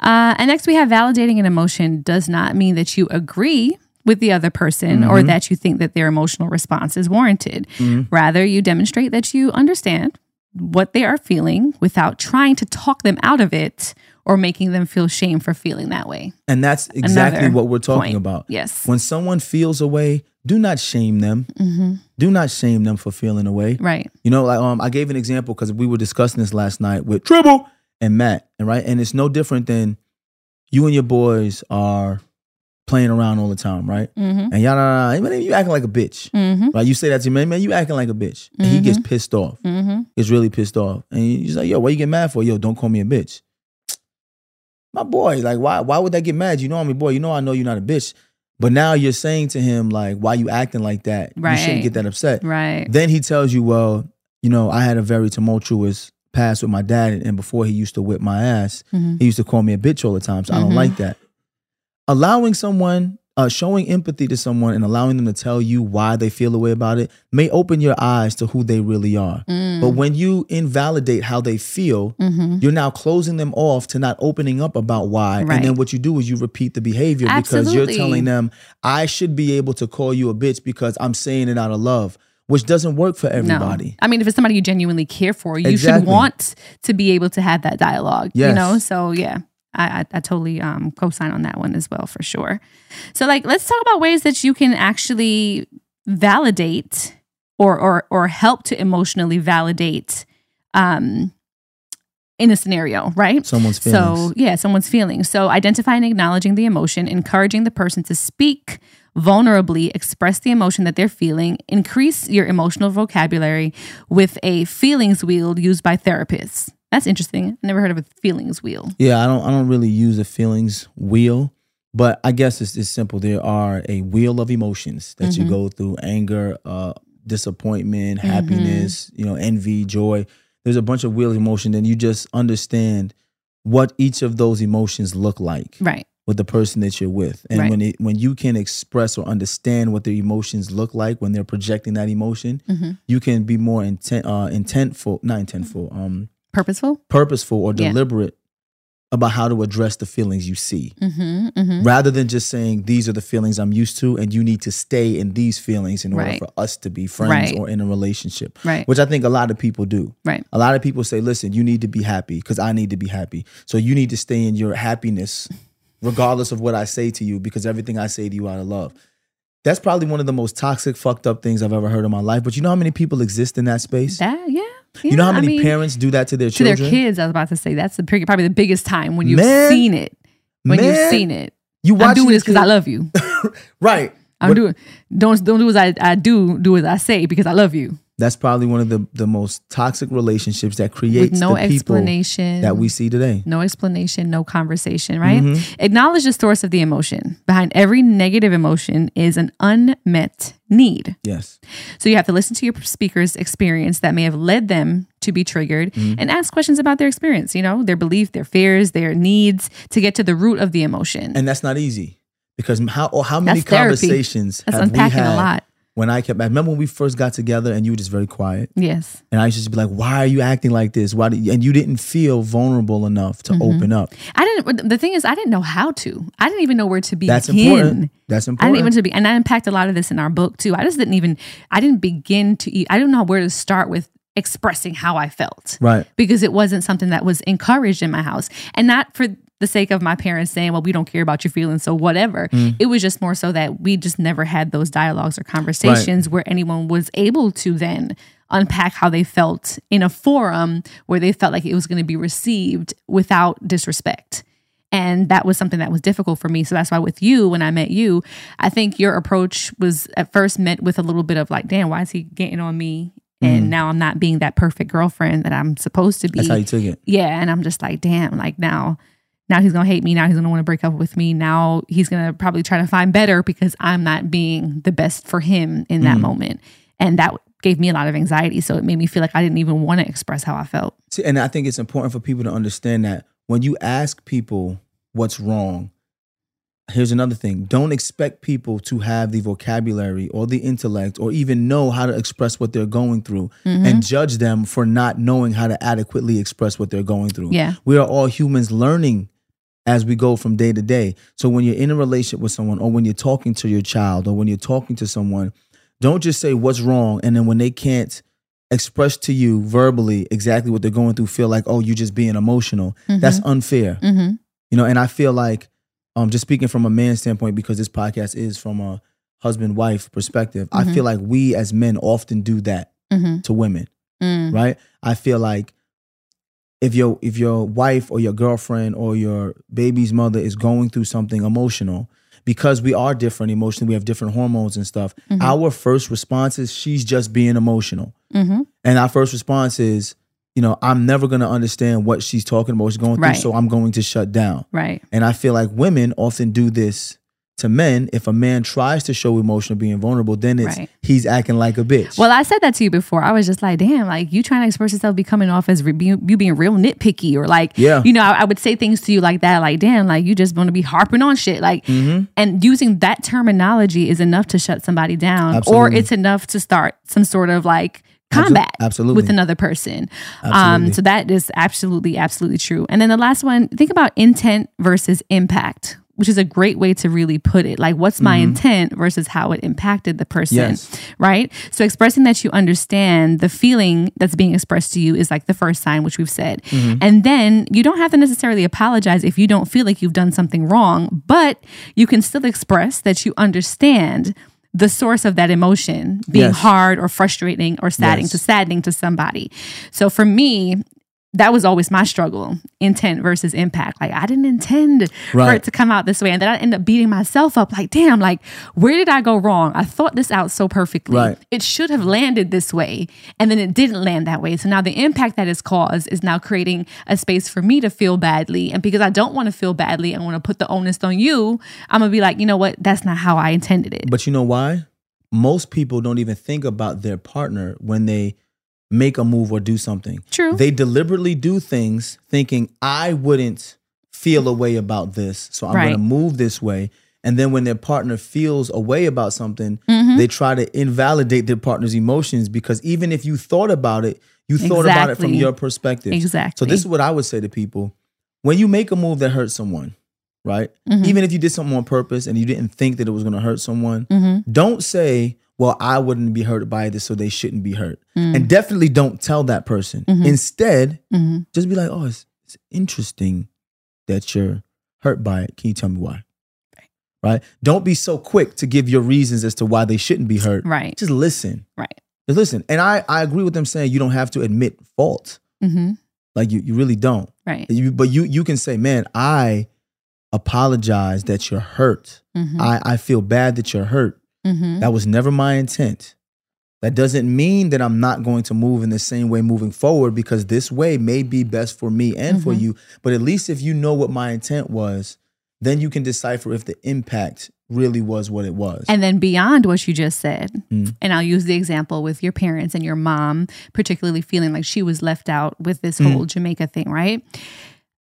A: Uh, and next, we have validating an emotion does not mean that you agree with the other person or that you think that their emotional response is warranted. Rather, you demonstrate that you understand what they are feeling without trying to talk them out of it or making them feel shame for feeling that way.
C: And that's exactly
A: Another
C: what we're talking
A: point.
C: about.
A: Yes.
C: When someone feels a way, do not shame them.
A: Mm-hmm.
C: Do not shame them for feeling a way.
A: Right.
C: You know, like um, I gave an example because we were discussing this last night with Tribble and Matt, and right, and it's no different than you and your boys are playing around all the time, right?
A: Mm-hmm.
C: And y'all, nah, nah, nah, you acting like a bitch,
A: Mm-hmm.
C: right? You say that to me, man, you acting like a bitch, and he gets pissed off,
A: Mm-hmm.
C: gets really pissed off, and he's like, yo, what you get mad for? Yo, don't call me a bitch. My boy, like, why? Why would that get mad? You know I'm a boy. You know I know you're not a bitch. But now you're saying to him, like, why you acting like that? You shouldn't get that upset.
A: Right.
C: Then he tells you, well, you know, I had a very tumultuous past with my dad, and before he used to whip my ass,
A: Mhm.
C: he used to call me a bitch all the time. So I don't
A: Mhm.
C: like that. Allowing someone, uh, showing empathy to someone, and allowing them to tell you why they feel the way about it may open your eyes to who they really are.
A: Mm.
C: But when you invalidate how they feel,
A: Mm-hmm.
C: you're now closing them off to not opening up about why.
A: Right.
C: And then what you do is you repeat the behavior because you're telling them, I should be able to call you a bitch because I'm saying it out of love, which doesn't work for everybody.
A: No. I mean, if it's somebody you genuinely care for, you
C: Exactly.
A: should want to be able to have that dialogue. You know? So yeah. I, I, I totally um, co-sign on that one as well for sure. So like let's talk about ways that you can actually validate or or or help to emotionally validate um in a scenario, right?
C: Someone's feelings.
A: So, yeah, someone's feelings. So, identifying and acknowledging the emotion, encouraging the person to speak vulnerably, express the emotion that they're feeling, increase your emotional vocabulary with a feelings wheel used by therapists. That's interesting. I never heard of a feelings wheel.
C: Yeah, I don't I don't really use a feelings wheel, but I guess it's, it's simple. There are a wheel of emotions that you
A: Mhm.
C: go through: anger, uh, disappointment, happiness, you know, envy, joy. There's a bunch of wheel of emotion, and you just understand what each of those emotions look like
A: Right.
C: With the person that you're with. And
A: Right.
C: when it when you can express or understand what their emotions look like when they're projecting that emotion,
A: Mhm.
C: you can be more intent uh intentful, not intentful, um
A: Purposeful?
C: purposeful or
A: Yeah.
C: deliberate about how to address the feelings you see
A: Mm-hmm. Mm-hmm.
C: rather than just saying these are the feelings I'm used to and you need to stay in these feelings in order
A: Right.
C: for us to be friends
A: Right.
C: or in a relationship
A: Right.
C: which I think a lot of people do
A: Right.
C: a lot of people say listen you need to be happy because I need to be happy so you need to stay in your happiness regardless of what I say to you because everything I say to you out of love that's probably one of the most toxic fucked up things I've ever heard in my life but you know how many people exist in that space
A: That, yeah.
C: you know how
A: yeah, I
C: many
A: mean,
C: parents do that to their
A: to
C: children
A: their kids, I was about to say, that's the, probably the biggest time when you've
C: Man.
A: seen it. When you've seen it.
C: you
A: I'm doing this because I love you.
C: right
A: I'm
C: But-
A: doing don't don't do as I, I do, do as I say because I love you.
C: That's probably one of the, the most toxic relationships that creates
A: With no
C: the people
A: explanation.
C: that we see today.
A: no explanation, no conversation, right?
C: Mhm.
A: Acknowledge the source of the emotion. Behind every negative emotion is an unmet need.
C: Yes.
A: So you have to listen to your speaker's experience that may have led them to be triggered
C: Mm-hmm.
A: and ask questions about their experience, you know, their belief, their fears, their needs to get to the root of the emotion.
C: And that's not easy because how how many
A: That's
C: conversations
A: That's
C: have we
A: unpacking
C: had
A: a lot.
C: When I kept? I remember when we first got together and you were just very quiet,
A: Yes.
C: and I used to be like, "Why are you acting like this? Why?" You, and you didn't feel vulnerable enough
A: Mm-hmm.
C: to open up.
A: I didn't. The thing is, I didn't know how to. I didn't even know where to begin.
C: That's important. That's important.
A: I didn't even to be, and I unpacked a lot of this in our book too. I just didn't even. I didn't begin to. eat. I don't know where to start with expressing how I felt.
C: right.
A: because it wasn't something that was encouraged in my house and not for the sake of my parents saying well we don't care about your feelings so whatever
C: Mm.
A: it was just more so that we just never had those dialogues or conversations where anyone was able to then unpack how they felt in a forum where they felt like it was going to be received without disrespect and that was something that was difficult for me so that's why with you when i met you i think your approach was at first met with a little bit of like damn why is he getting on me and now i'm not being that perfect girlfriend that i'm supposed to be
C: Mm. That's how you took it.
A: yeah and i'm just like damn like now now he's gonna hate me now he's gonna want to break up with me now he's gonna probably try to find better because i'm not being the best for him in
C: Mm.
A: that moment and that gave me a lot of anxiety so it made me feel like i didn't even want to express how i felt
C: See, and I think it's important for people to understand that when you ask people what's wrong, here's another thing. Don't expect people to have the vocabulary or the intellect or even know how to express what they're going through
A: Mm-hmm.
C: and judge them for not knowing how to adequately express what they're going through.
A: Yeah.
C: We are all humans learning as we go from day to day. So when you're in a relationship with someone or when you're talking to your child or when you're talking to someone, don't just say what's wrong and then when they can't express to you verbally exactly what they're going through feel like oh you're just being emotional. That's unfair.
A: mm-hmm.
C: You know, and I feel like um just speaking from a man's standpoint because this podcast is from a husband wife perspective. I feel like we as men often do that
A: Mm-hmm.
C: to women
A: Mm.
C: right? I feel like if your if your wife or your girlfriend or your baby's mother is going through something emotional, because we are different emotionally, we have different hormones and stuff. Our first response is she's just being emotional,
A: Mm-hmm.
C: and our first response is, you know, I'm never gonna understand what she's talking about, what she's going through,
A: Right.
C: so I'm going to shut down.
A: right
C: And I feel like women often do this to men. If a man tries to show emotion, being vulnerable, then it's
A: Right.
C: he's acting like a bitch.
A: Well, I said that to you before. I was just like, damn, like you trying to express yourself be coming off as re- you, you being real nitpicky or like,
C: Yeah.
A: you know, I, I would say things to you like that, like, damn, like you just want to be harping on shit. Like,
C: Mm-hmm.
A: and using that terminology is enough to shut somebody down or it's enough to start some sort of like combat
C: absolutely.
A: with another person.
C: Absolutely.
A: Um, so that is absolutely, absolutely true. And then the last one, think about intent versus impact. Which is a great way to really put it. Like, what's my intent versus how it impacted the person?
C: Mm-hmm. Yes.
A: right? So expressing that you understand the feeling that's being expressed to you is like the first sign, which we've said.
C: Mm-hmm.
A: And then you don't have to necessarily apologize if you don't feel like you've done something wrong, but you can still express that you understand the source of that emotion being
C: Yes.
A: hard or frustrating or saddening
C: Yes.
A: to saddening to somebody. So for me, that was always my struggle intent versus impact. Like i didn't intend for it to come out this way and then i end up beating myself up like damn like where did i go wrong? I thought this out so perfectly.
C: Right.
A: it should have landed this way and then it didn't land that way. So now the impact that is caused is now creating a space for me to feel badly and because i don't want to feel badly and want to put the onus on you i'm gonna be like you know what? That's not how i intended it.
C: But you know why? Most people don't even think about their partner when they make a move or do something.
A: True.
C: They deliberately do things thinking, I wouldn't feel a way about this. So I'm
A: Right.
C: going to move this way. And then when their partner feels a way about something,
A: Mm-hmm.
C: they try to invalidate their partner's emotions because even if you thought about it, you thought about it from your perspective.
A: Exactly.
C: So this is what I would say to people. When you make a move that hurts someone, right?
A: Mm-hmm.
C: Even if you did something on purpose and you didn't think that it was going to hurt someone,
A: Mm-hmm.
C: don't say, "Well, I wouldn't be hurt by this, so they shouldn't be hurt."
A: Mm.
C: And definitely don't tell that person.
A: Mm-hmm.
C: Instead,
A: Mhm.
C: just be like, "Oh, it's, it's interesting that you're hurt by it. Can you tell me why?" Right? Don't be so quick to give your reasons as to why they shouldn't be hurt.
A: right
C: Just listen.
A: right
C: Just listen. And I I agree with them saying you don't have to admit fault.
A: mm-hmm.
C: Like you you really don't.
A: right
C: You, but you you can say, man, I apologize that you're hurt.
A: mm-hmm.
C: I, I feel bad that you're hurt.
A: Mm-hmm.
C: That was never my intent. That doesn't mean that I'm not going to move in the same way moving forward because this way may be best for me and for
A: Mhm.
C: you. But at least if you know what my intent was, then you can decipher if the impact really was what it was.
A: And then beyond what you just said,
C: Mm.
A: and I'll use the example with your parents and your mom, particularly feeling like she was left out with this
C: Mm.
A: whole Jamaica thing, right?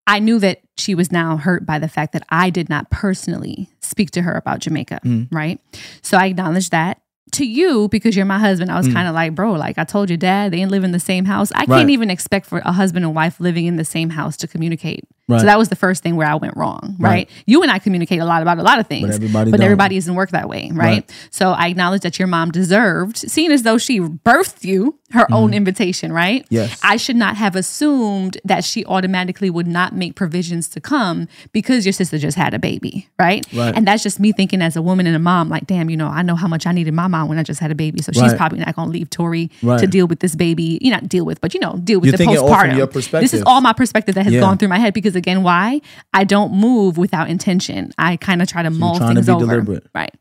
A: I knew that she was now hurt by the fact that I did not personally speak to her about Jamaica,
C: Mm.
A: right? So I acknowledged that. To you, because you're my husband, I was kind of like, bro, like I told your dad, they ain't live in the same house. I
C: Mm. Right.
A: can't even expect for a husband and wife living in the same house to communicate.
C: Right.
A: So that was the first thing where I went wrong, right?
C: Right.
A: You and I communicate a lot about a lot of things,
C: everybody
A: but everybody doesn't work that way, right?
C: Right.
A: So I acknowledge that your mom deserved, seeing as though she birthed you, her own invitation, right?
C: Mm-hmm. Yes.
A: I should not have assumed that she automatically would not make provisions to come because your sister just had a baby, right?
C: Right.
A: And that's just me thinking as a woman and a mom, like, damn, you know, I know how much I needed my mom when I just had a baby. So she's probably not gonna leave Tori to deal with this baby. You know, not deal with, but you know, deal with
C: You're
A: the
C: thinking all from
A: postpartum. This is all my perspective that has
C: Yeah.
A: gone through my head because again, why? I don't move without intention. I kind of try to mull
C: trying to
A: things
C: be
A: over.
C: deliberate.
A: Right.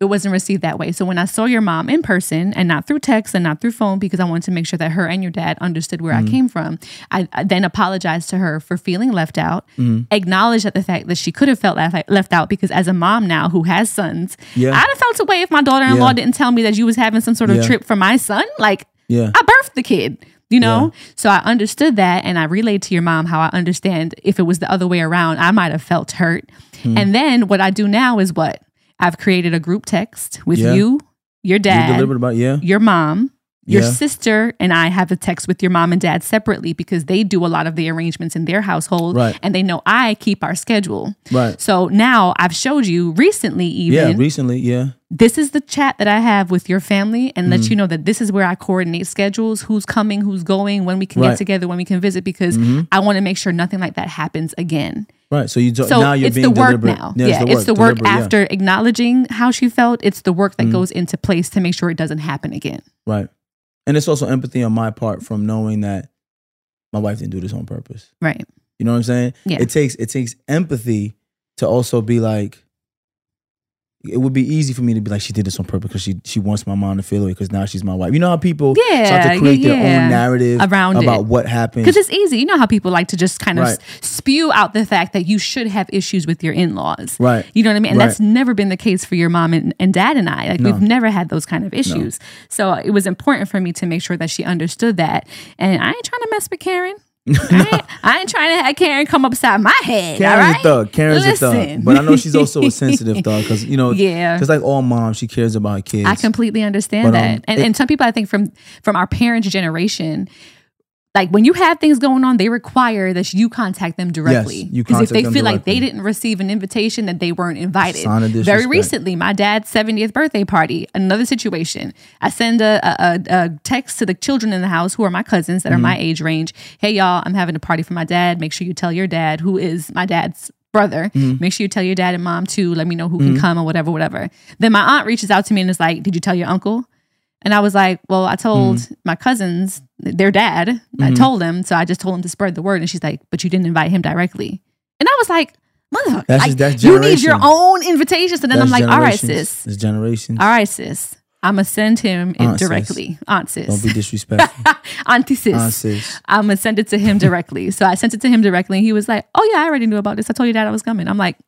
A: It wasn't received that way. So when I saw your mom in person and not through text and not through phone, because I wanted to make sure that her and your dad understood where
C: Mm-hmm.
A: I came from, I, I then apologized to her for feeling left out,
C: Mm-hmm.
A: acknowledged that the fact that she could have felt left, left out because as a mom now who has sons,
C: Yeah.
A: I'd have felt away if my daughter-in-law
C: Yeah.
A: didn't tell me that you was having some sort of
C: Yeah.
A: trip for my son. Like
C: Yeah.
A: I birthed the kid, you know? So I understood that and I relayed to your mom how I understand if it was the other way around, I might have felt hurt.
C: Hmm.
A: And then what I do now is what? I've created a group text with
C: Yeah.
A: you, your dad,
C: deliberate about yeah.
A: your mom, your
C: Yeah.
A: sister, and I have a text with your mom and dad separately because they do a lot of the arrangements in their household.
C: Right.
A: And they know I keep our schedule.
C: Right.
A: So now I've showed you recently, even.
C: Yeah, recently, yeah.
A: this is the chat that I have with your family and
C: Mm.
A: let you know that this is where I coordinate schedules, who's coming, who's going, when we can
C: Right. Mm-hmm.
A: get together, when we can visit, because I want to make sure nothing like that happens again.
C: Right. So you do,
A: So
C: now you're
A: it's
C: being
A: the work
C: deliberate.
A: now.
C: Yeah,
A: Yeah, it's the work,
C: deliberate, yeah. Mm-hmm.
A: after acknowledging how she felt. It's the work that goes into place to make sure it doesn't happen again.
C: Right. And it's also empathy on my part from knowing that my wife didn't do this on purpose.
A: Right.
C: You know what I'm saying?
A: Yeah.
C: It takes it takes empathy to also be like it would be easy for me to be like she did this on purpose because she she wants my mom to feel away because now she's my wife. You know how people
A: Yeah,
C: start to
A: yeah,
C: create their
A: yeah.
C: own narrative
A: Around
C: about
A: it.
C: what happened.
A: Because it's easy. You know how people like to just kind of
C: Right.
A: spew out the fact that you should have issues with your in laws.
C: Right.
A: You know what I mean? And
C: Right.
A: that's never been the case for your mom and, and dad and I. Like,
C: No.
A: we've never had those kind of issues. So it was important for me to make sure that she understood that. And I ain't trying to mess with Karen. I, ain't, I ain't trying to have Karen come upside my head.
C: Karen's
A: all right?
C: a thug. Karen's a thug. But I know she's also a sensitive thug because you know,
A: Yeah.
C: just like all moms, she cares about kids.
A: I completely understand
C: But,
A: that.
C: um,
A: and,
C: it-
A: and some people, I think, from from our parents' generation, like when you have things going on, they require that you contact them directly.
C: you
A: Because if they feel like they didn't receive an invitation, that they weren't invited. Very recently, my dad's 70th birthday party, another situation. I send a, a, a- text to the children in the house who are my cousins that are my
C: Mm-hmm.
A: age range. Hey, y'all, I'm having a party for my dad. Make sure you tell your dad, who is my dad's brother.
C: Mm-hmm.
A: Make sure you tell your dad and mom too. Let me know who can come or whatever, whatever. Then my aunt reaches out to me and is like, Did you tell your uncle? And I was like, Well, I told
C: Mm-hmm.
A: my cousins, their dad. I told them. So I just told him to spread the word. And she's like, But you didn't invite him directly. And I was like, Motherfucker,
C: That's that's
A: you need your own invitation. So then I'm like, All right, sis.
C: It's generations.
A: All right, sis. I'm going to send him it
C: Aunt sis.
A: directly. Aunt
C: Don't be disrespectful.
A: Auntie sis.
C: Aunt sis.
A: I'm gonna send it to him directly. So I sent it to him directly, and he was like, "Oh yeah, I already knew about this. I told your dad I was coming." I'm like,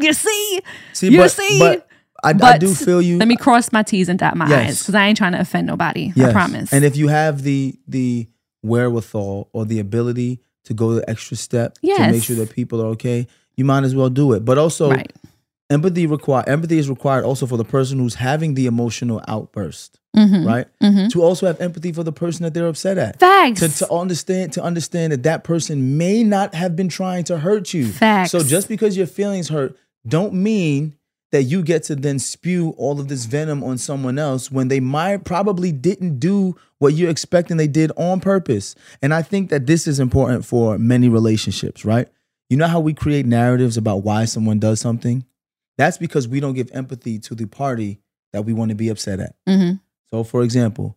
A: "You see,
C: See,
A: You
C: but,
A: see?
C: but I, I do feel you.
A: let me cross my T's and dot my
C: Yes.
A: I's because I ain't trying to offend nobody. I promise."
C: And if you have the the wherewithal or the ability to go the extra step to make sure that people are okay, you might as well do it. But also,
A: right,
C: empathy require empathy is required also for the person who's having the emotional outburst,
A: Mhm.
C: right?
A: Mhm.
C: To also have empathy for the person that they're upset at.
A: facts.
C: To, to understand to understand that that person may not have been trying to hurt you.
A: Facts.
C: So just because your feelings hurt, don't mean that you get to then spew all of this venom on someone else when they might probably didn't do what you're expecting they did on purpose. And I think that this is important for many relationships, right? You know how we create narratives about why someone does something? That's because we don't give empathy to the party that we want to be upset at.
A: hmm
C: So, for example,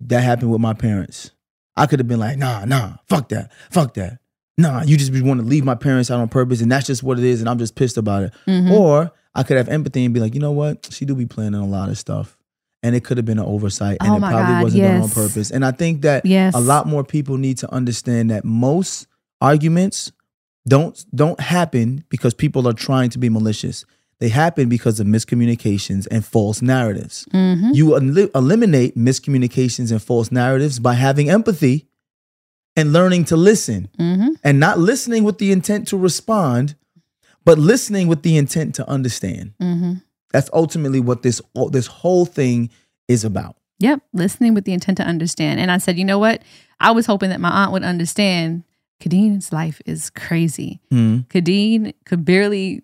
C: that happened with my parents. I could have been like, nah, nah, fuck that, fuck that. Nah, you just want to leave my parents out on purpose, and that's just what it is, and I'm just pissed about it.
A: Mhm.
C: Or I could have empathy and be like, you know what? She do be planning a lot of stuff. And it could have been an oversight, and
A: Oh
C: it probably
A: God,
C: wasn't done on purpose. And I think that
A: Yes.
C: a lot more people need to understand that most arguments don't don't happen because people are trying to be malicious. They happen because of miscommunications and false narratives.
A: Mhm.
C: You el- eliminate miscommunications and false narratives by having empathy and learning to listen
A: Mm-hmm.
C: and not listening with the intent to respond, but listening with the intent to understand.
A: Mm-hmm.
C: That's ultimately what this this whole thing is about.
A: Yep. Listening with the intent to understand. And I said, you know what? I was hoping that my aunt would understand Khadeen's life is crazy.
C: Hmm.
A: Khadeen could barely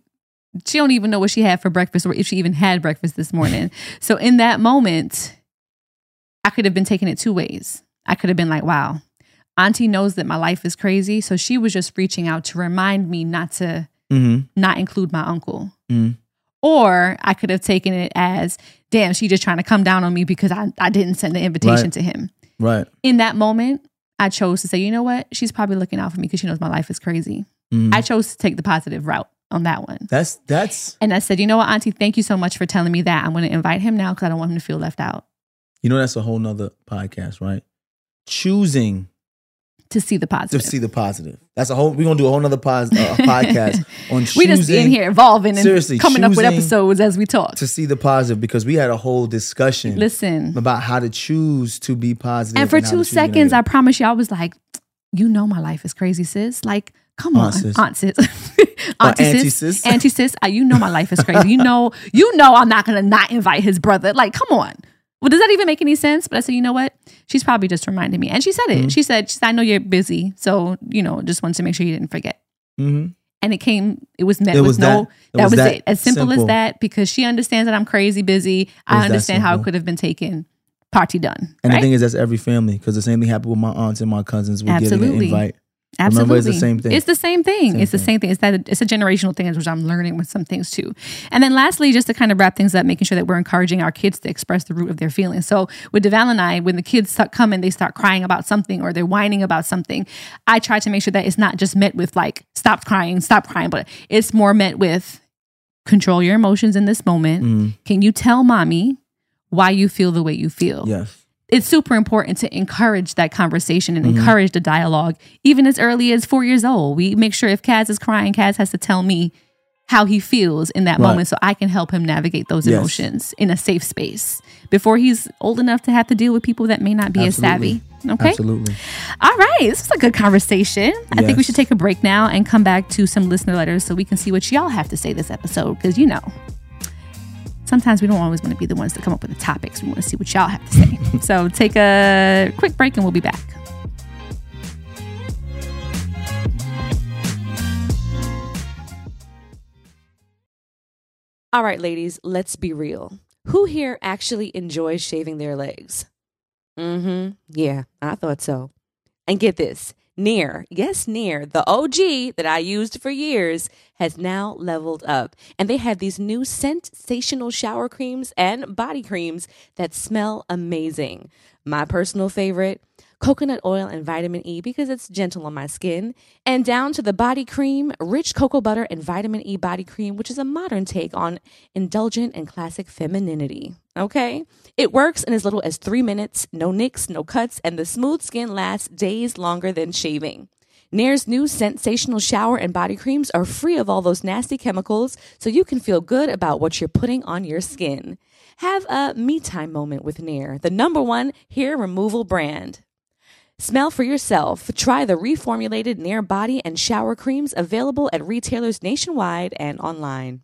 A: she don't even know what she had for breakfast or if she even had breakfast this morning. so in that moment, I could have been taking it two ways. I could have been like, wow, Auntie knows that my life is crazy. So she was just reaching out to remind me not to
C: hmm
A: not include my uncle.
C: Mm.
A: Or I could have taken it as, damn, she just trying to come down on me because I, I didn't send the invitation
C: Right.
A: to him.
C: Right.
A: In that moment, I chose to say, you know what? She's probably looking out for me because she knows my life is crazy.
C: Mhm.
A: I chose to take the positive route on that one.
C: That's that's
A: And I said, you know what, Auntie, thank you so much for telling me that. I'm going to invite him now because I don't want him to feel left out.
C: you know that's a whole nother podcast, right? Choosing
A: To see the positive.
C: to see the positive. That's a whole. We're gonna do a whole nother pos, uh, podcast on
A: we just in here evolving and
C: Seriously,
A: coming up with episodes as we talk.
C: to see the positive because we had a whole discussion
A: Listen.
C: about how to choose to be positive.
A: And for
C: to
A: two
C: choose to be
A: seconds, I promise you, I was like, you know, my life is crazy, sis. Like, come on,
C: Aunt sis.
A: aunt sis, auntie sis,
C: sis.
A: auntie sis. You know, my life is crazy. You know, you know, I'm not gonna not invite his brother. Like, come on. Well, does that even make any sense? But I said, you know what? She's probably just reminding me, and she said it.
C: Mm-hmm.
A: She said, she said, I know you're busy, so you know, just wanted to make sure you didn't forget.
C: Mhm.
A: And it came. It was met
C: It
A: with
C: was
A: no.
C: that-
A: that
C: was that
A: it. As simple,
C: simple.
A: as that, because she understands that I'm crazy busy. I understand how it could have been taken. Party done.
C: And
A: right?
C: the thing is, that's every family because the same thing happened with my aunts and my cousins. We getting an
A: Absolutely.
C: invite.
A: Absolutely.
C: Remember, it's the same thing.
A: It's the same thing.
C: Same
A: it's the
C: thing.
A: same thing. It's that it's a generational thing, which I'm learning with some things too. And then lastly, just to kind of wrap things up, making sure that we're encouraging our kids to express the root of their feelings. So with Devale and I, when the kids start coming, they start crying about something or they're whining about something. I try to make sure that it's not just met with like stop crying, stop crying, but it's more met with control your emotions in this moment.
C: Mhm.
A: Can you tell mommy why you feel the way you feel?
C: Yes.
A: It's super important to encourage that conversation
C: Mm-hmm.
A: and encourage the dialogue, even as early as four years old. We make sure if Kaz is crying, Kaz has to tell me how he feels in that
C: Right.
A: moment so I can help him navigate those
C: Yes.
A: emotions in a safe space before he's old enough to have to deal with people that may not be as
C: Absolutely.
A: savvy. Okay.
C: Absolutely.
A: All right. This was a good conversation. I think we should take a break now and come back to some listener letters so we can see what y'all have to say this episode. Because, you know, sometimes we don't always want to be the ones that come up with the topics. We want to see what y'all have to say. so take a quick break and we'll be back.
D: All right, ladies, let's be real. Who here actually enjoys shaving their legs? Mm hmm. Yeah, I thought so. And get this Nair, yes, Nair, the OG that I used for years, has now leveled up. And they have these new sensational shower creams and body creams that smell amazing. My personal favorite coconut oil and vitamin E because it's gentle on my skin, and down to the body cream, rich cocoa butter and vitamin E body cream, which is a modern take on indulgent and classic femininity. Okay? It works in as little as three minutes, no nicks, no cuts, and the smooth skin lasts days longer than shaving. Nair's new sensational shower and body creams are free of all those nasty chemicals, so you can feel good about what you're putting on your skin. Have a me time moment with Nair, the number one hair removal brand. Smell for yourself. Try the reformulated Nair body and shower creams available at retailers nationwide and online.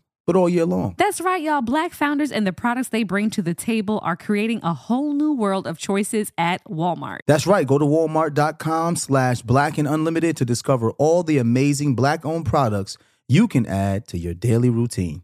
C: but all year long.
A: That's right, y'all. Black founders and the products they bring to the table are creating a whole new world of choices at Walmart.
C: That's right. Go to walmart.com slash black and unlimited to discover all the amazing black owned products you can add to your daily routine.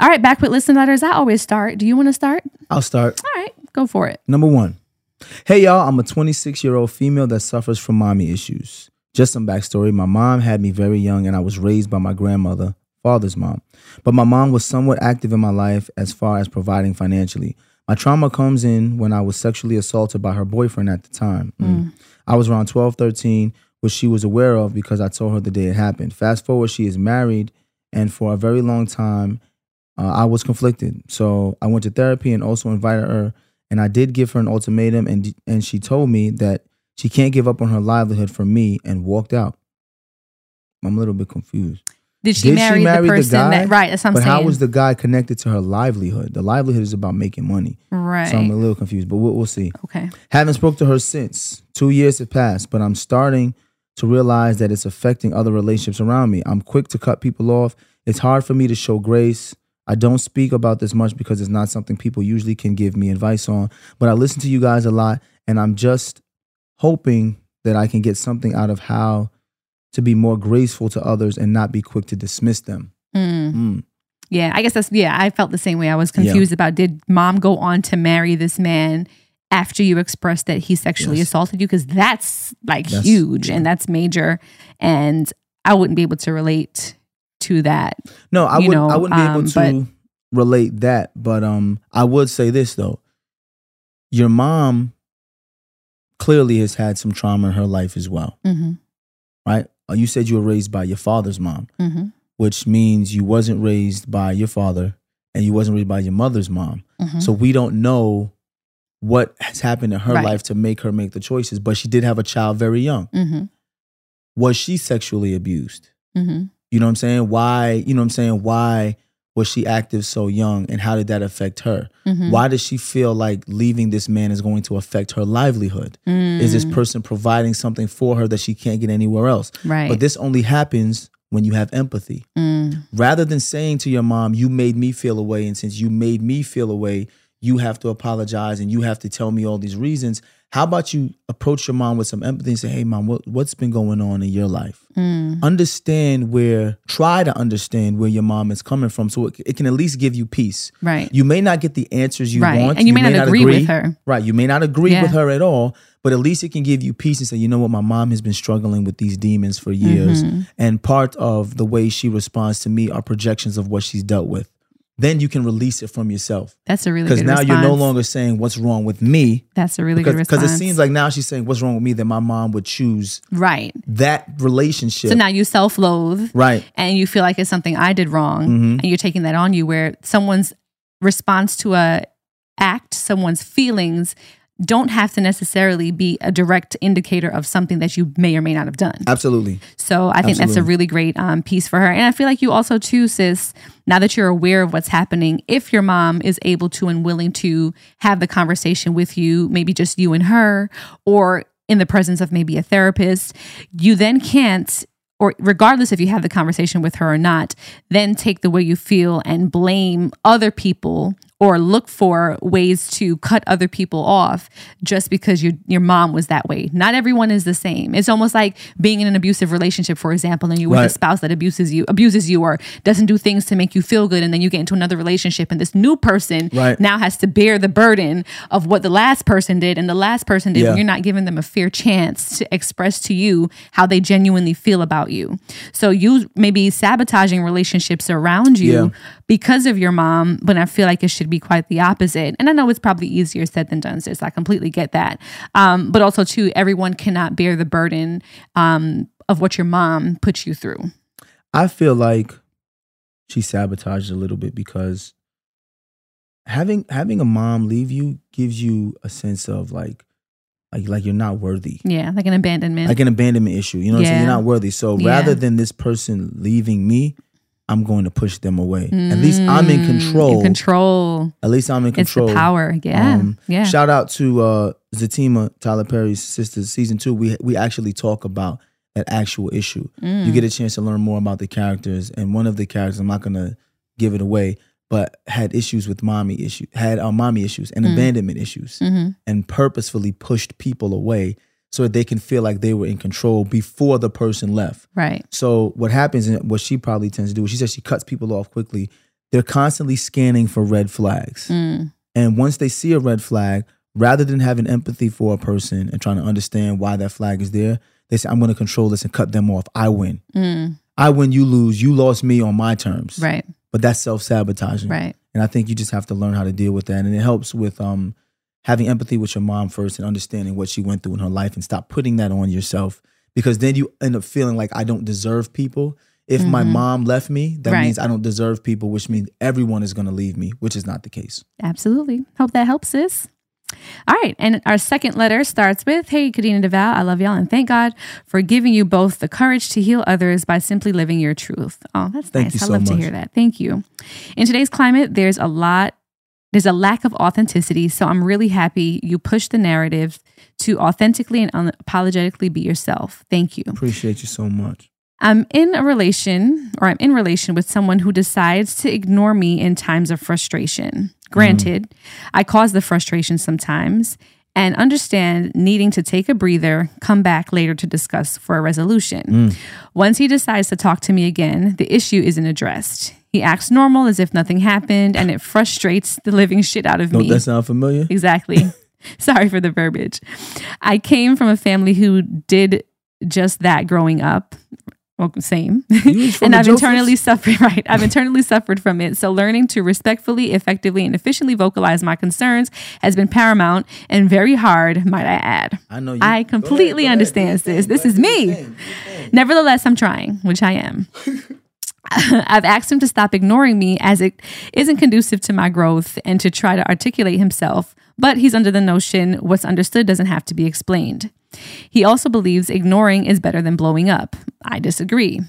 A: All right, back with listen letters. I always start. Do you want to start?
C: I'll start.
A: All right, go for it.
C: Number one. Hey y'all, I'm a 26 year old female that suffers from mommy issues. Just some backstory. My mom had me very young and I was raised by my grandmother, father's mom. But my mom was somewhat active in my life as far as providing financially. My trauma comes in when I was sexually assaulted by her boyfriend at the time. Mm. I was around 12, 13, which she was aware of because I told her the day it happened. Fast forward, she is married, and for a very long time, uh, I was conflicted. So I went to therapy and also invited her and I did give her an ultimatum, and and she told me that she can't give up on her livelihood for me, and walked out. I'm a little bit confused.
A: Did she, did marry, she marry, the person
C: guy?
A: that right? That's what I'm
C: but
A: saying.
C: how was the guy connected to her livelihood? The livelihood is about making money,
A: right?
C: So I'm a little confused, but we'll, we'll see.
A: Okay.
C: Haven't spoke to her since. Two years have passed, but I'm starting to realize that it's affecting other relationships around me. I'm quick to cut people off. It's hard for me to show grace. I don't speak about this much because it's not something people usually can give me advice on, but I listen to you guys a lot and I'm just hoping that I can get something out of how to be more graceful to others and not be quick to dismiss them.
A: Mm. Mm. Yeah, I guess that's, yeah, I felt the same way. I was confused yeah. about did mom go on to marry this man after you expressed that he sexually yes. assaulted you? Because that's like that's, huge yeah. and that's major. And I wouldn't be able to relate to that.
C: No, I wouldn't. I wouldn't be able um, to but, relate that, but um, I would say this though: your mom clearly has had some trauma in her life as well,
A: mm-hmm.
C: right? Uh, you said you were raised by your father's mom,
A: mm-hmm.
C: which means you wasn't raised by your father and you wasn't raised by your mother's mom.
A: Mm-hmm.
C: So we don't know what has happened in her
A: right.
C: life to make her make the choices. But she did have a child very young.
A: Mm-hmm.
C: Was she sexually abused? You know what I'm saying? Why, you know what I'm saying? Why was she active so young and how did that affect her?
A: Mm-hmm.
C: Why does she feel like leaving this man is going to affect her livelihood?
A: Mm.
C: Is this person providing something for her that she can't get anywhere else?
A: Right.
C: But this only happens when you have empathy.
A: Mm.
C: Rather than saying to your mom, you made me feel away, and since you made me feel away, you have to apologize and you have to tell me all these reasons. How about you approach your mom with some empathy and say, hey, mom, what, what's been going on in your life?
A: Mm.
C: Understand where, try to understand where your mom is coming from so it, it, can at least give you peace.
A: Right.
C: You may not get the answers you
A: right.
C: want.
A: And you, you may, not, agree, agree, with her.
C: Right. You may not agree
A: yeah.
C: with her at all, but at least it can give you peace and say, you know what, my mom has been struggling with these demons for years.
A: Mm-hmm.
C: And part of the way she responds to me are projections of what she's dealt with then you can release it from yourself.
A: That's a really
C: because now
A: response.
C: you're no longer saying what's wrong with me.
A: That's a really
C: because,
A: good response.
C: Because it seems like now she's saying what's wrong with me that my mom would choose
A: right
C: that relationship.
A: So now you self-loathe,
C: right,
A: and you feel like it's something I did wrong,
C: mm-hmm.
A: and you're taking that on you. Where someone's response to a act, someone's feelings don't have to necessarily be a direct indicator of something that you may or may not have done.
C: Absolutely.
A: So I think
C: Absolutely.
A: that's a really great um, piece for her. And I feel like you also, too, sis, now that you're aware of what's happening, if your mom is able to and willing to have the conversation with you, maybe just you and her, or in the presence of maybe a therapist, you then can't or regardless if you have the conversation with her or not, then take the way you feel and blame other people or look for ways to cut other people off just because your your mom was that way. Not everyone is the same. It's almost like being in an abusive relationship, for example, and you're with
C: Right.
A: a spouse that abuses you, abuses you, or doesn't do things to make you feel good, and then you get into another relationship, and this new person
C: Right.
A: now has to bear the burden of what the last person did, and the last person did.
C: Yeah.
A: When you're not giving them a fair chance to express to you how they genuinely feel about you. So you maybe sabotaging relationships around you
C: Yeah.
A: Because of your mom, but I feel like it should be quite the opposite. And I know it's probably easier said than done, sis. I completely get that. Um, but also, too, everyone cannot bear the burden um, of what your mom puts you through.
C: I feel like she sabotaged a little bit because having having a mom leave you gives you a sense of like like like you're not worthy.
A: Yeah, like an abandonment.
C: Like an abandonment issue. You know what I'm saying?
A: Yeah.
C: You're not worthy. So
A: Yeah.
C: rather than this person leaving me, I'm going to push them away. At least I'm in
A: Mm,
C: control.
A: In control.
C: At least I'm in control.
A: It's the power. Yeah.
C: Um,
A: yeah.
C: Shout out to uh Zatima, Tyler Perry's sister, season two. We we actually talk about that actual issue.
A: Mm.
C: You get a chance to learn more about the characters, and one of the characters, I'm not gonna give it away, but had issues with mommy issues, had uh, mommy issues and
A: Mm.
C: abandonment issues,
A: Mhm.
C: and purposefully pushed people away so that they can feel like they were in control before the person left.
A: Right.
C: So what happens and what she probably tends to do is she says she cuts people off quickly. They're constantly scanning for red flags.
A: Mm.
C: And once they see a red flag, rather than having empathy for a person and trying to understand why that flag is there, they say, I'm going to control this and cut them off. I win.
A: Mm.
C: I win, you lose. You lost me on my terms.
A: Right.
C: But that's self sabotaging.
A: Right.
C: And I think you just have to learn how to deal with that. And it helps with um, having empathy with your mom first and understanding what she went through in her life and stop putting that on yourself because then you end up feeling like I don't deserve people. If my
A: Mhm.
C: mom left me, that
A: Right.
C: means I don't deserve people, which means everyone is going to leave me, which is not the case.
A: Absolutely. Hope that helps, sis. All right. And our second letter starts with Hey, Kadena Devale, I love y'all and thank God for giving you both the courage to heal others by simply living your truth. Oh, that's
C: Thank
A: nice. I
C: so
A: love to hear that. Thank you. In today's climate, there's a lot, there's a lack of authenticity. So I'm really happy you push the narrative to authentically and unapologetically be yourself. Thank you.
C: Appreciate you so much.
A: I'm in a relation or I'm in relation with someone who decides to ignore me in times of frustration. Granted, mm-hmm. I cause the frustration sometimes and understand needing to take a breather, come back later to discuss for a resolution. Mm. Once he decides to talk to me again, the issue isn't addressed. He acts normal as if nothing happened and it frustrates the living shit out of
C: Don't
A: me.
C: that sound familiar?
A: Exactly. Sorry for the verbiage. I came from a family who did just that growing up. Well, same. and I've internally suffered, right? I've internally suffered from it. So learning to respectfully, effectively, and efficiently vocalize my concerns has been paramount and very hard, might I add.
C: I know you.
A: I completely understand this. This is me. Nevertheless, I'm trying, which I am. I've asked him to stop ignoring me as it isn't conducive to my growth and to try to articulate himself, but he's under the notion what's understood doesn't have to be explained. He also believes ignoring is better than blowing up. I disagree.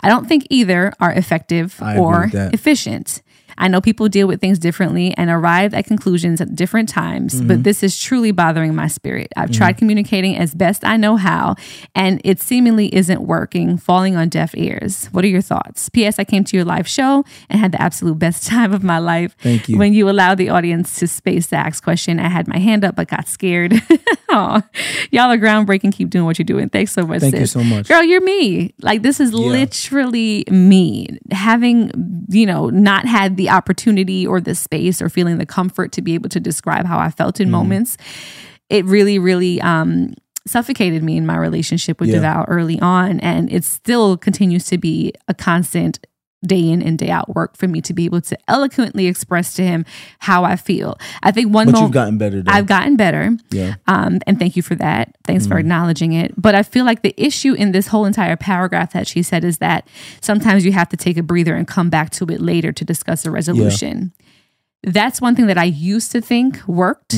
A: I don't think either are effective
C: I
A: or efficient. I know people deal with things differently and arrive at conclusions at different times,
C: Mm-hmm.
A: but this is truly bothering my spirit. I've tried communicating as best I know how, and it seemingly isn't working, falling on deaf ears. What are your thoughts? P.S. I came to your live show and had the absolute best time of my life.
C: Thank you.
A: When you allowed the audience to space the ask question, I had my hand up but got scared. Aw. Y'all are groundbreaking. Keep doing what you're doing. Thanks so much.
C: Thank you so much.
A: Girl, you're me. Like this is literally me. Having, you know, not had the opportunity or the space or feeling the comfort to be able to describe how I felt in moments, it really, really um suffocated me in my relationship with
C: Yeah.
A: Devale early on. And it still continues to be a constant day in and day out work for me to be able to eloquently express to him how I feel. I think one
C: But
A: moment
C: you've gotten better. Though.
A: I've gotten better.
C: Yeah.
A: Um, and thank you for that. Thanks for acknowledging it. But I feel like the issue in this whole entire paragraph that she said is that sometimes you have to take a breather and come back to it later to discuss a resolution. That's one thing that I used to think worked,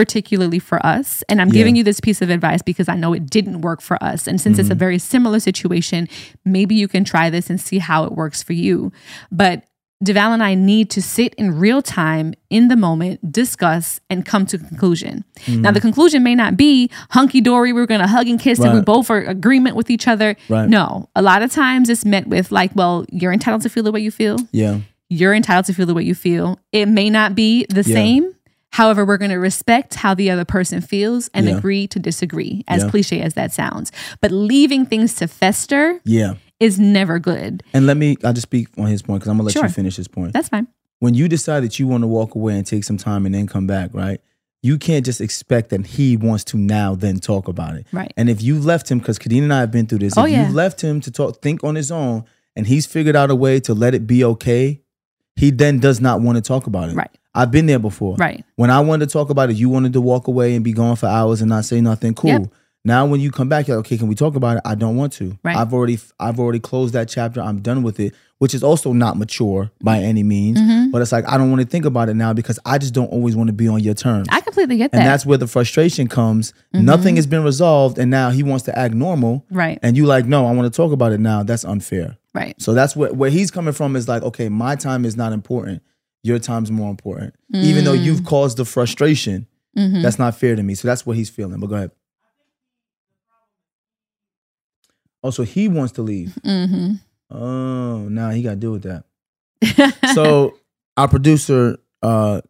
A: particularly for us. And I'm
C: Yeah.
A: giving you this piece of advice because I know it didn't work for us. And since it's a mm-hmm. very similar situation, maybe you can try this and see how it works for you. But Devale and I need to sit in real time in the moment, discuss, and come to a conclusion. Mm-hmm. Now, the conclusion may not be hunky dory, we're going to hug and kiss, and we both are agreement with each other.
C: Right.
A: No, a lot of times it's met with like, well, you're entitled to feel the way you feel.
C: Yeah.
A: You're entitled to feel the way you feel. It may not be the
C: Yeah.
A: same. However, we're going to respect how the other person feels and
C: Yeah.
A: agree to disagree, as
C: Yeah.
A: cliche as that sounds. But leaving things to fester
C: Yeah.
A: is never good.
C: And let me, I'll just speak on his point because I'm going to let
A: Sure.
C: you finish his point.
A: That's fine.
C: when you decide that you want to walk away and take some time and then come back, right? You can't just expect that he wants to now then talk about it.
A: Right.
C: And if you've left him, because Khadeen and I have been through this,
A: Oh,
C: if
A: yeah.
C: you've left him to talk, think on his own, and he's figured out a way to let it be okay, he then does not want to talk about it.
A: Right.
C: I've been there before.
A: Right.
C: When I wanted to talk about it, you wanted to walk away and be gone for hours and not say nothing. Cool.
A: Yep.
C: Now when you come back, you're like, okay, can we talk about it? I don't want to.
A: Right.
C: I've already I've already closed that chapter. I'm done with it, which is also not mature by any means.
A: Mm-hmm.
C: But it's like I don't want to think about it now because I just don't always want to be on your terms.
A: I completely get that.
C: and that's where the frustration comes. Nothing has been resolved, and now he wants to act normal.
A: Right.
C: And you like, no, I want to talk about it now. That's unfair.
A: right.
C: So that's where where he's coming from is like, okay, my time is not important. Your time's more important. Even though
A: Mm.
C: you've caused the frustration,
A: Mm-hmm.
C: that's not fair to me. So that's what he's feeling. But go ahead. Oh, so he wants to leave.
A: Mm-hmm.
C: Oh, now he got to deal with that. so our producer uh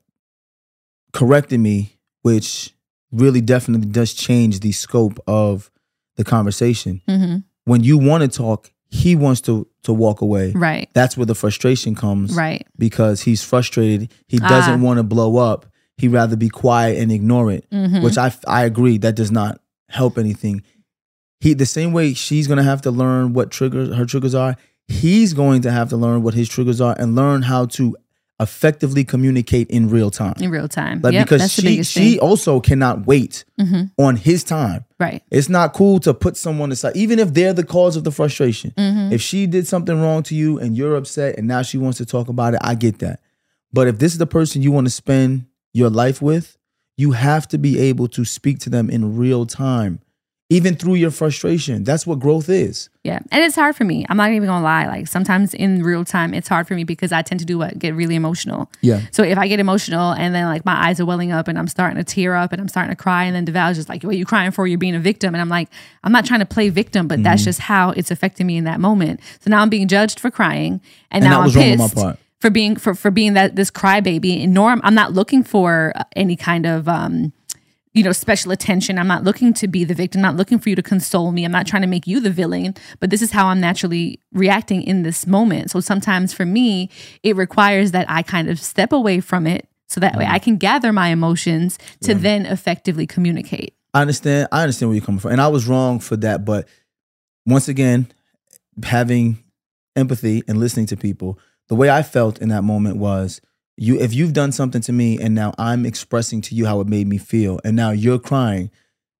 C: corrected me, which really definitely does change the scope of the conversation.
A: hmm
C: When you want to talk, he wants to to walk away.
A: Right.
C: That's where the frustration comes.
A: Right.
C: Because he's frustrated. He doesn't
A: Ah.
C: want to blow up. He'd rather be quiet and ignore it.
A: Mhm.
C: Which I I agree that does not help anything. He the same way she's gonna have to learn what triggers her triggers are, he's going to have to learn what his triggers are and learn how to effectively communicate in real time.
A: In real time.
C: Like
A: yep,
C: because she she also cannot wait
A: Mhm.
C: on his time.
A: Right.
C: It's not cool to put someone aside, even if they're the cause of the frustration.
A: Mhm.
C: If she did something wrong to you and you're upset and now she wants to talk about it, I get that. But if this is the person you want to spend your life with, you have to be able to speak to them in real time, even through your frustration. That's what growth is.
A: Yeah. And it's hard for me. I'm not even gonna lie. Like sometimes in real time it's hard for me because I tend to do what? Get really emotional.
C: Yeah.
A: So if I get emotional and then like my eyes are welling up and I'm starting to tear up and I'm starting to cry and then Devale's just like, what are you crying for? You're being a victim. And I'm like, I'm not trying to play victim, but
C: Mm-hmm.
A: that's just how it's affecting me in that moment. So now I'm being judged for crying and,
C: And
A: now I'm
C: was wrong on my
A: pissed for being for, for being that this crybaby. And norm I'm not looking for any kind of um you know, special attention. I'm not looking to be the victim. I'm not looking for you to console me. I'm not trying to make you the villain, but this is how I'm naturally reacting in this moment. So sometimes for me, it requires that I kind of step away from it so that way mm-hmm. I can gather my emotions to then effectively communicate.
C: I understand. I understand where you're coming from, and I was wrong for that. But once again, having empathy and listening to people, the way I felt in that moment was you. If you've done something to me, and now I'm expressing to you how it made me feel, and now you're crying.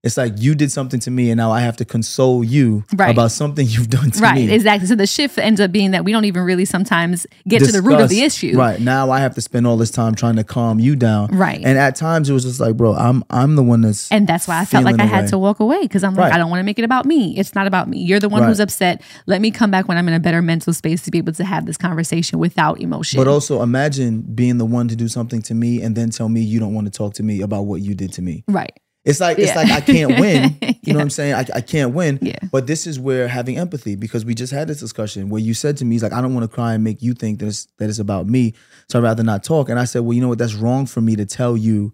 C: It's like you did something to me, and now I have to console you
A: Right.
C: about something you've done to
A: Right,
C: me.
A: Right, exactly. So the shift ends up being that we don't even really sometimes get to the root of the issue.
C: Right now, I have to spend all this time trying to calm you down.
A: Right.
C: and at times it was just like, bro, I'm I'm the one that's
A: And that's why I felt like I had to walk away because I'm like,
C: Right.
A: I don't want to make it about me. It's not about me. You're the one
C: Right.
A: who's upset. Let me come back when I'm in a better mental space to be able to have this conversation without emotion.
C: But also imagine being the one to do something to me and then tell me you don't want to talk to me about what you did to me.
A: right.
C: It's like it's
A: Yeah.
C: like I can't win. You know what I'm saying? I, I can't win.
A: Yeah.
C: But this is where having empathy because we just had this discussion where you said to me, "He's like I don't want to cry and make you think that it's that it's about me, so I'd rather not talk." And I said, "Well, you know what? That's wrong for me to tell you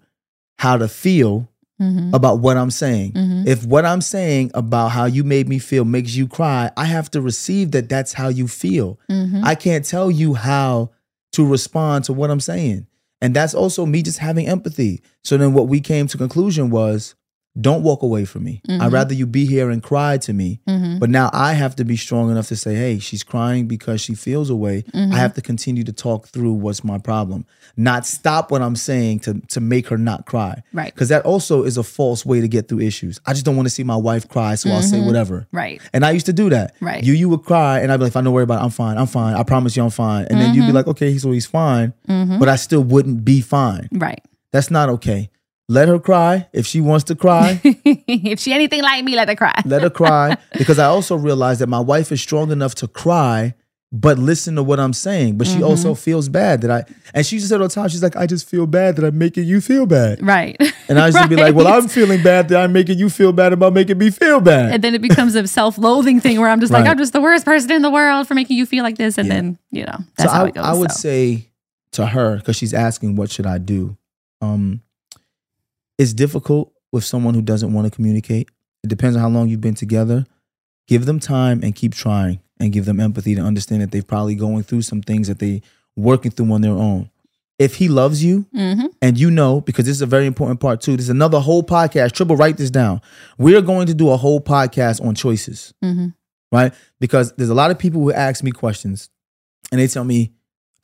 C: how to feel
A: Mhm.
C: about what I'm saying.
A: Mhm.
C: If what I'm saying about how you made me feel makes you cry, I have to receive that that's how you feel.
A: Mhm.
C: I can't tell you how to respond to what I'm saying. And that's also me just having empathy. So then what we came to conclusion was don't walk away from me. I'd
A: Mhm.
C: rather you be here and cry to me.
A: Mhm.
C: But now I have to be strong enough to say, hey, she's crying because she feels a way.
A: Mhm.
C: I have to continue to talk through what's my problem, not stop what I'm saying to, to make her not cry.
A: Right.
C: Because that also is a false way to get through issues. I just don't want to see my wife cry, so I'll say
A: Mhm.
C: whatever.
A: Right.
C: And I used to do that.
A: Right.
C: You you would cry, and I'd be like, "If I don't worry about it, I'm fine. I'm fine. I promise you, I'm fine." And then you'd be
A: Mhm.
C: like, "Okay, so he's fine,"
A: Mhm.
C: but I still wouldn't be fine.
A: Right.
C: That's not okay. Let her cry if she wants to cry.
A: if she anything like me, let her cry.
C: let her cry because I also realize that my wife is strong enough to cry, but listen to what I'm saying. But she also
A: Mm-hmm.
C: feels bad that I, and she just said all the time, she's like, I just feel bad that I'm making you feel bad.
A: Right.
C: And I used to be like, well, I'm feeling bad that I'm making you feel bad about making me feel bad.
A: And then it becomes a self-loathing thing where I'm just like, I'm just the worst person in the world for making you feel like this, and
C: Yeah.
A: then you know that's
C: so
A: how
C: I,
A: it goes.
C: I would
A: so.
C: say to her because she's asking what should I do. Um, it's difficult with someone who doesn't want to communicate. It depends on how long you've been together. Give them time and keep trying, and give them empathy to understand that they're probably going through some things that they working through on their own. If he loves you,
A: Mhm.
C: and you know, because this is a very important part too. There's another whole podcast. Triple, write this down. We're going to do a whole podcast on choices
A: Mhm.
C: right? Because there's a lot of people who ask me questions and they tell me,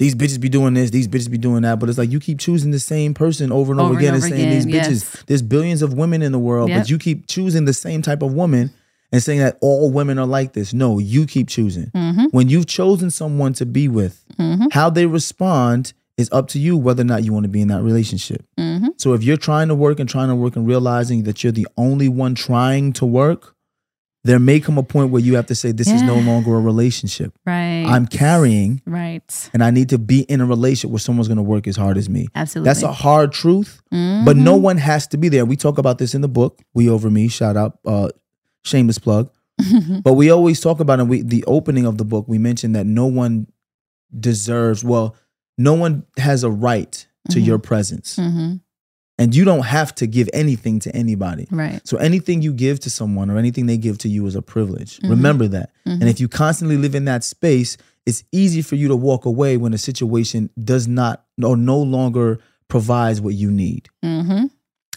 C: these bitches be doing this, these bitches be doing that. But it's like you keep choosing the same person over and over,
A: Over
C: again and
A: over
C: saying these bitches.
A: yes.
C: There's billions of women in the world,
A: Yep.
C: but you keep choosing the same type of woman and saying that all women are like this. No, you keep choosing.
A: Mm-hmm.
C: When you've chosen someone to be with, how they respond is up to you whether or not you want to be in that relationship.
A: Mm-hmm.
C: So if you're trying to work and trying to work and realizing that you're the only one trying to work, there may come a point where you have to say, This is no longer a relationship.
A: Right.
C: I'm carrying
A: right.
C: and I need to be in a relationship where someone's going to work as hard as me.
A: Absolutely.
C: That's a hard truth, but no one has to be there. We talk about this in the book, We Over Me, shout out, uh, shameless plug. but we always talk about it. We, the opening of the book, we mentioned that no one deserves, well, no one has a right to your presence.
A: hmm
C: And you don't have to give anything to anybody.
A: Right.
C: So anything you give to someone or anything they give to you is a privilege.
A: Mm-hmm.
C: Remember that. And if you constantly live in that space, it's easy for you to walk away when a situation does not or no longer provides what you need.
A: hmm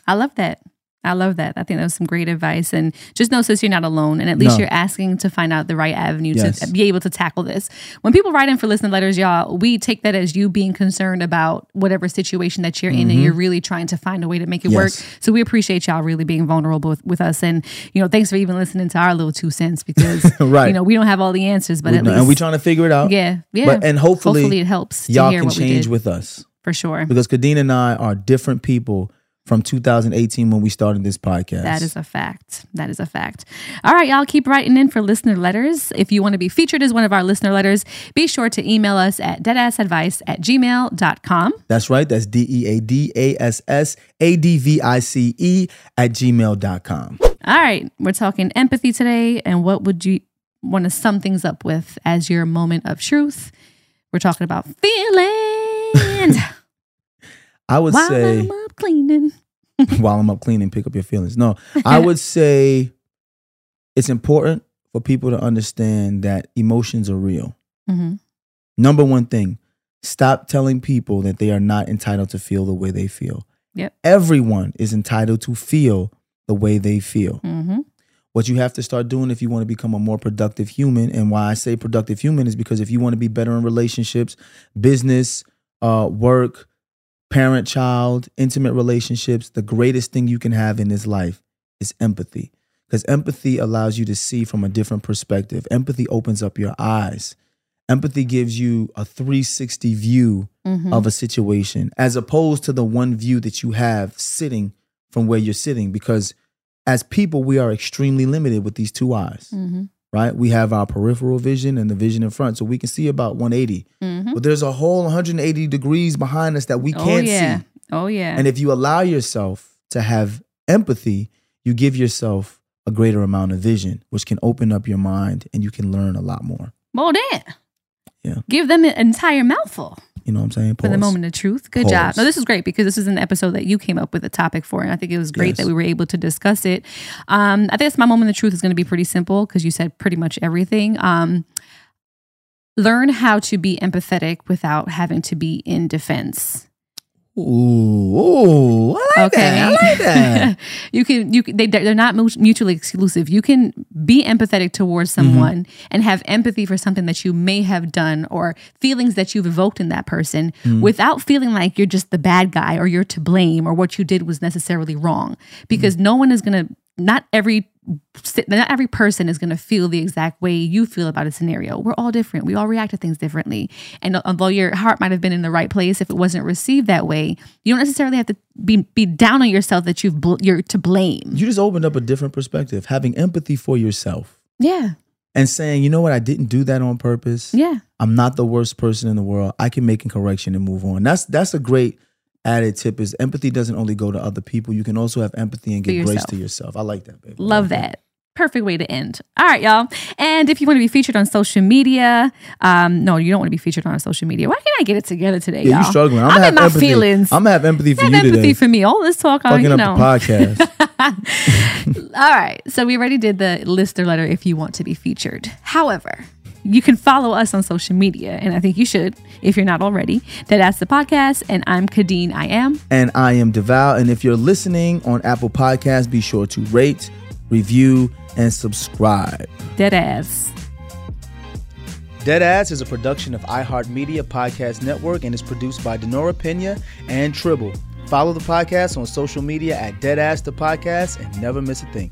A: I love that. I love that. I think that was some great advice. And just know, sis, you're not alone. And at least
C: No.
A: you're asking to find out the right avenue
C: Yes.
A: to be able to tackle this. When people write in for listening letters, y'all, we take that as you being concerned about whatever situation that you're in and you're really trying to find a way to make it work.
C: Mm-hmm.
A: So we appreciate y'all really being vulnerable with, with us. And, you know, thanks for even listening to our little two cents because,
C: Right.
A: you know, we don't have all the answers, but
C: We
A: at least.
C: and we're trying to figure it out.
A: yeah. Yeah.
C: But and hopefully,
A: hopefully it helps
C: y'all
A: hear
C: can
A: what we
C: change
A: did.
C: with us
A: for sure.
C: because Khadeen and I are different people from 2018 when we started this podcast.
A: That is a fact. That is a fact. All right, y'all keep writing in for listener letters. If you want to be featured as one of our listener letters, be sure to email us at deadassadvice at gmail.com.
C: That's right. That's D E A D A S S A D V I C E at gmail.com.
A: All right, we're talking empathy today. And what would you want to sum things up with as your moment of truth? We're talking about feelings
C: I would
A: while
C: say.
A: Up cleaning.
C: while I'm up cleaning, pick up your feelings. No, I would say it's important for people to understand that emotions are real.
A: hmm
C: Number one thing, stop telling people that they are not entitled to feel the way they feel.
A: Yep.
C: Everyone is entitled to feel the way they feel.
A: hmm
C: What you have to start doing if you want to become a more productive human, and why I say productive human is because if you want to be better in relationships, business, uh, work, parent child, intimate relationships, the greatest thing you can have in this life is empathy. Because empathy allows you to see from a different perspective. Empathy opens up your eyes. Empathy gives you a 360 view
A: hmm
C: of a situation as opposed to the one view that you have sitting from where you're sitting. Because as people, we are extremely limited with these two eyes,
A: hmm
C: right? We have our peripheral vision and the vision in front. So we can see about 180,
A: hmm
C: but there's a whole 180 degrees behind us that we
A: Oh,
C: can't
A: yeah.
C: see.
A: Oh, yeah.
C: And if you allow yourself to have empathy, you give yourself a greater amount of vision, which can open up your mind and you can learn a lot more.
A: well, then.
C: Yeah.
A: Give them an entire mouthful.
C: You know what I'm saying?
A: for the moment of truth. Good job. No, this is great because this is an episode that you came up with a topic for, and I think it was great
C: Yes.
A: that we were able to discuss it. Um, I think my moment of truth is going to be pretty simple because you said pretty much everything. Um, learn how to be empathetic without having to be in defense.
C: Ooh, ooh, I like that. I like that.
A: you can you they they're not mutually exclusive. You can be empathetic towards
C: Mm-hmm.
A: someone and have empathy for something that you may have done or feelings that you've evoked in that person
C: Mm.
A: without feeling like you're just the bad guy or you're to blame or what you did was necessarily wrong. Because no one is going to not every not every person is going to feel the exact way you feel about a scenario. We're all different. We all react to things differently. And although your heart might have been in the right place, if it wasn't received that way, you don't necessarily have to be be down on yourself that you've bl- you're to blame.
C: You just opened up a different perspective, having empathy for yourself
A: Yeah,
C: and saying, you know what, I didn't do that on purpose.
A: yeah,
C: I'm not the worst person in the world. I can make a correction and move on. That's that's a great added tip is empathy doesn't only go to other people. You can also have empathy and give grace to yourself. I like that, baby.
A: Love
C: like
A: that. Perfect way to end. All right, y'all. And if you want to be featured on social media, um, no, you don't want to be featured on social media. Why can't I get it together today,
C: Yeah,
A: y'all?
C: you struggling. I'm,
A: I'm,
C: gonna
A: in
C: have
A: my
C: empathy.
A: feelings.
C: I'm gonna have empathy for
A: have
C: you
A: empathy
C: today.
A: for me. All this talk, on,
C: Fucking
A: you
C: up
A: know.
C: the podcast.
A: All right. So we already did the listener letter if you want to be featured. However, you can follow us on social media, and I think you should if you're not already. That that's the podcast, and I'm Khadeen. I am.
C: and I am Devale. And if you're listening on Apple Podcasts, be sure to rate, review, and subscribe.
A: Dead ass.
E: Deadass is a production of iHeartMedia Podcast Network and is produced by Denora Pena and Tribble. Follow the podcast on social media at Deadass the Podcast and never miss a thing.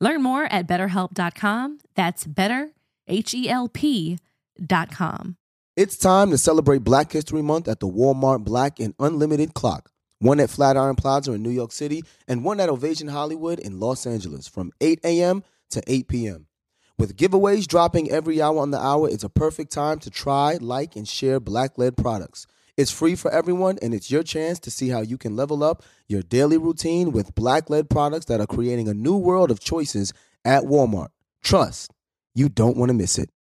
A: Learn more at betterhelp.com. That's better, H E L P.com.
C: It's time to celebrate Black History Month at the Walmart Black and Unlimited Clock. One at Flatiron Plaza in New York City and one at Ovation Hollywood in Los Angeles from 8 a.m. to 8 p.m. With giveaways dropping every hour on the hour, it's a perfect time to try, like, and share black led products. It's free for everyone, and it's your chance to see how you can level up your daily routine with black led products that are creating a new world of choices at Walmart. Trust, you don't want to miss it.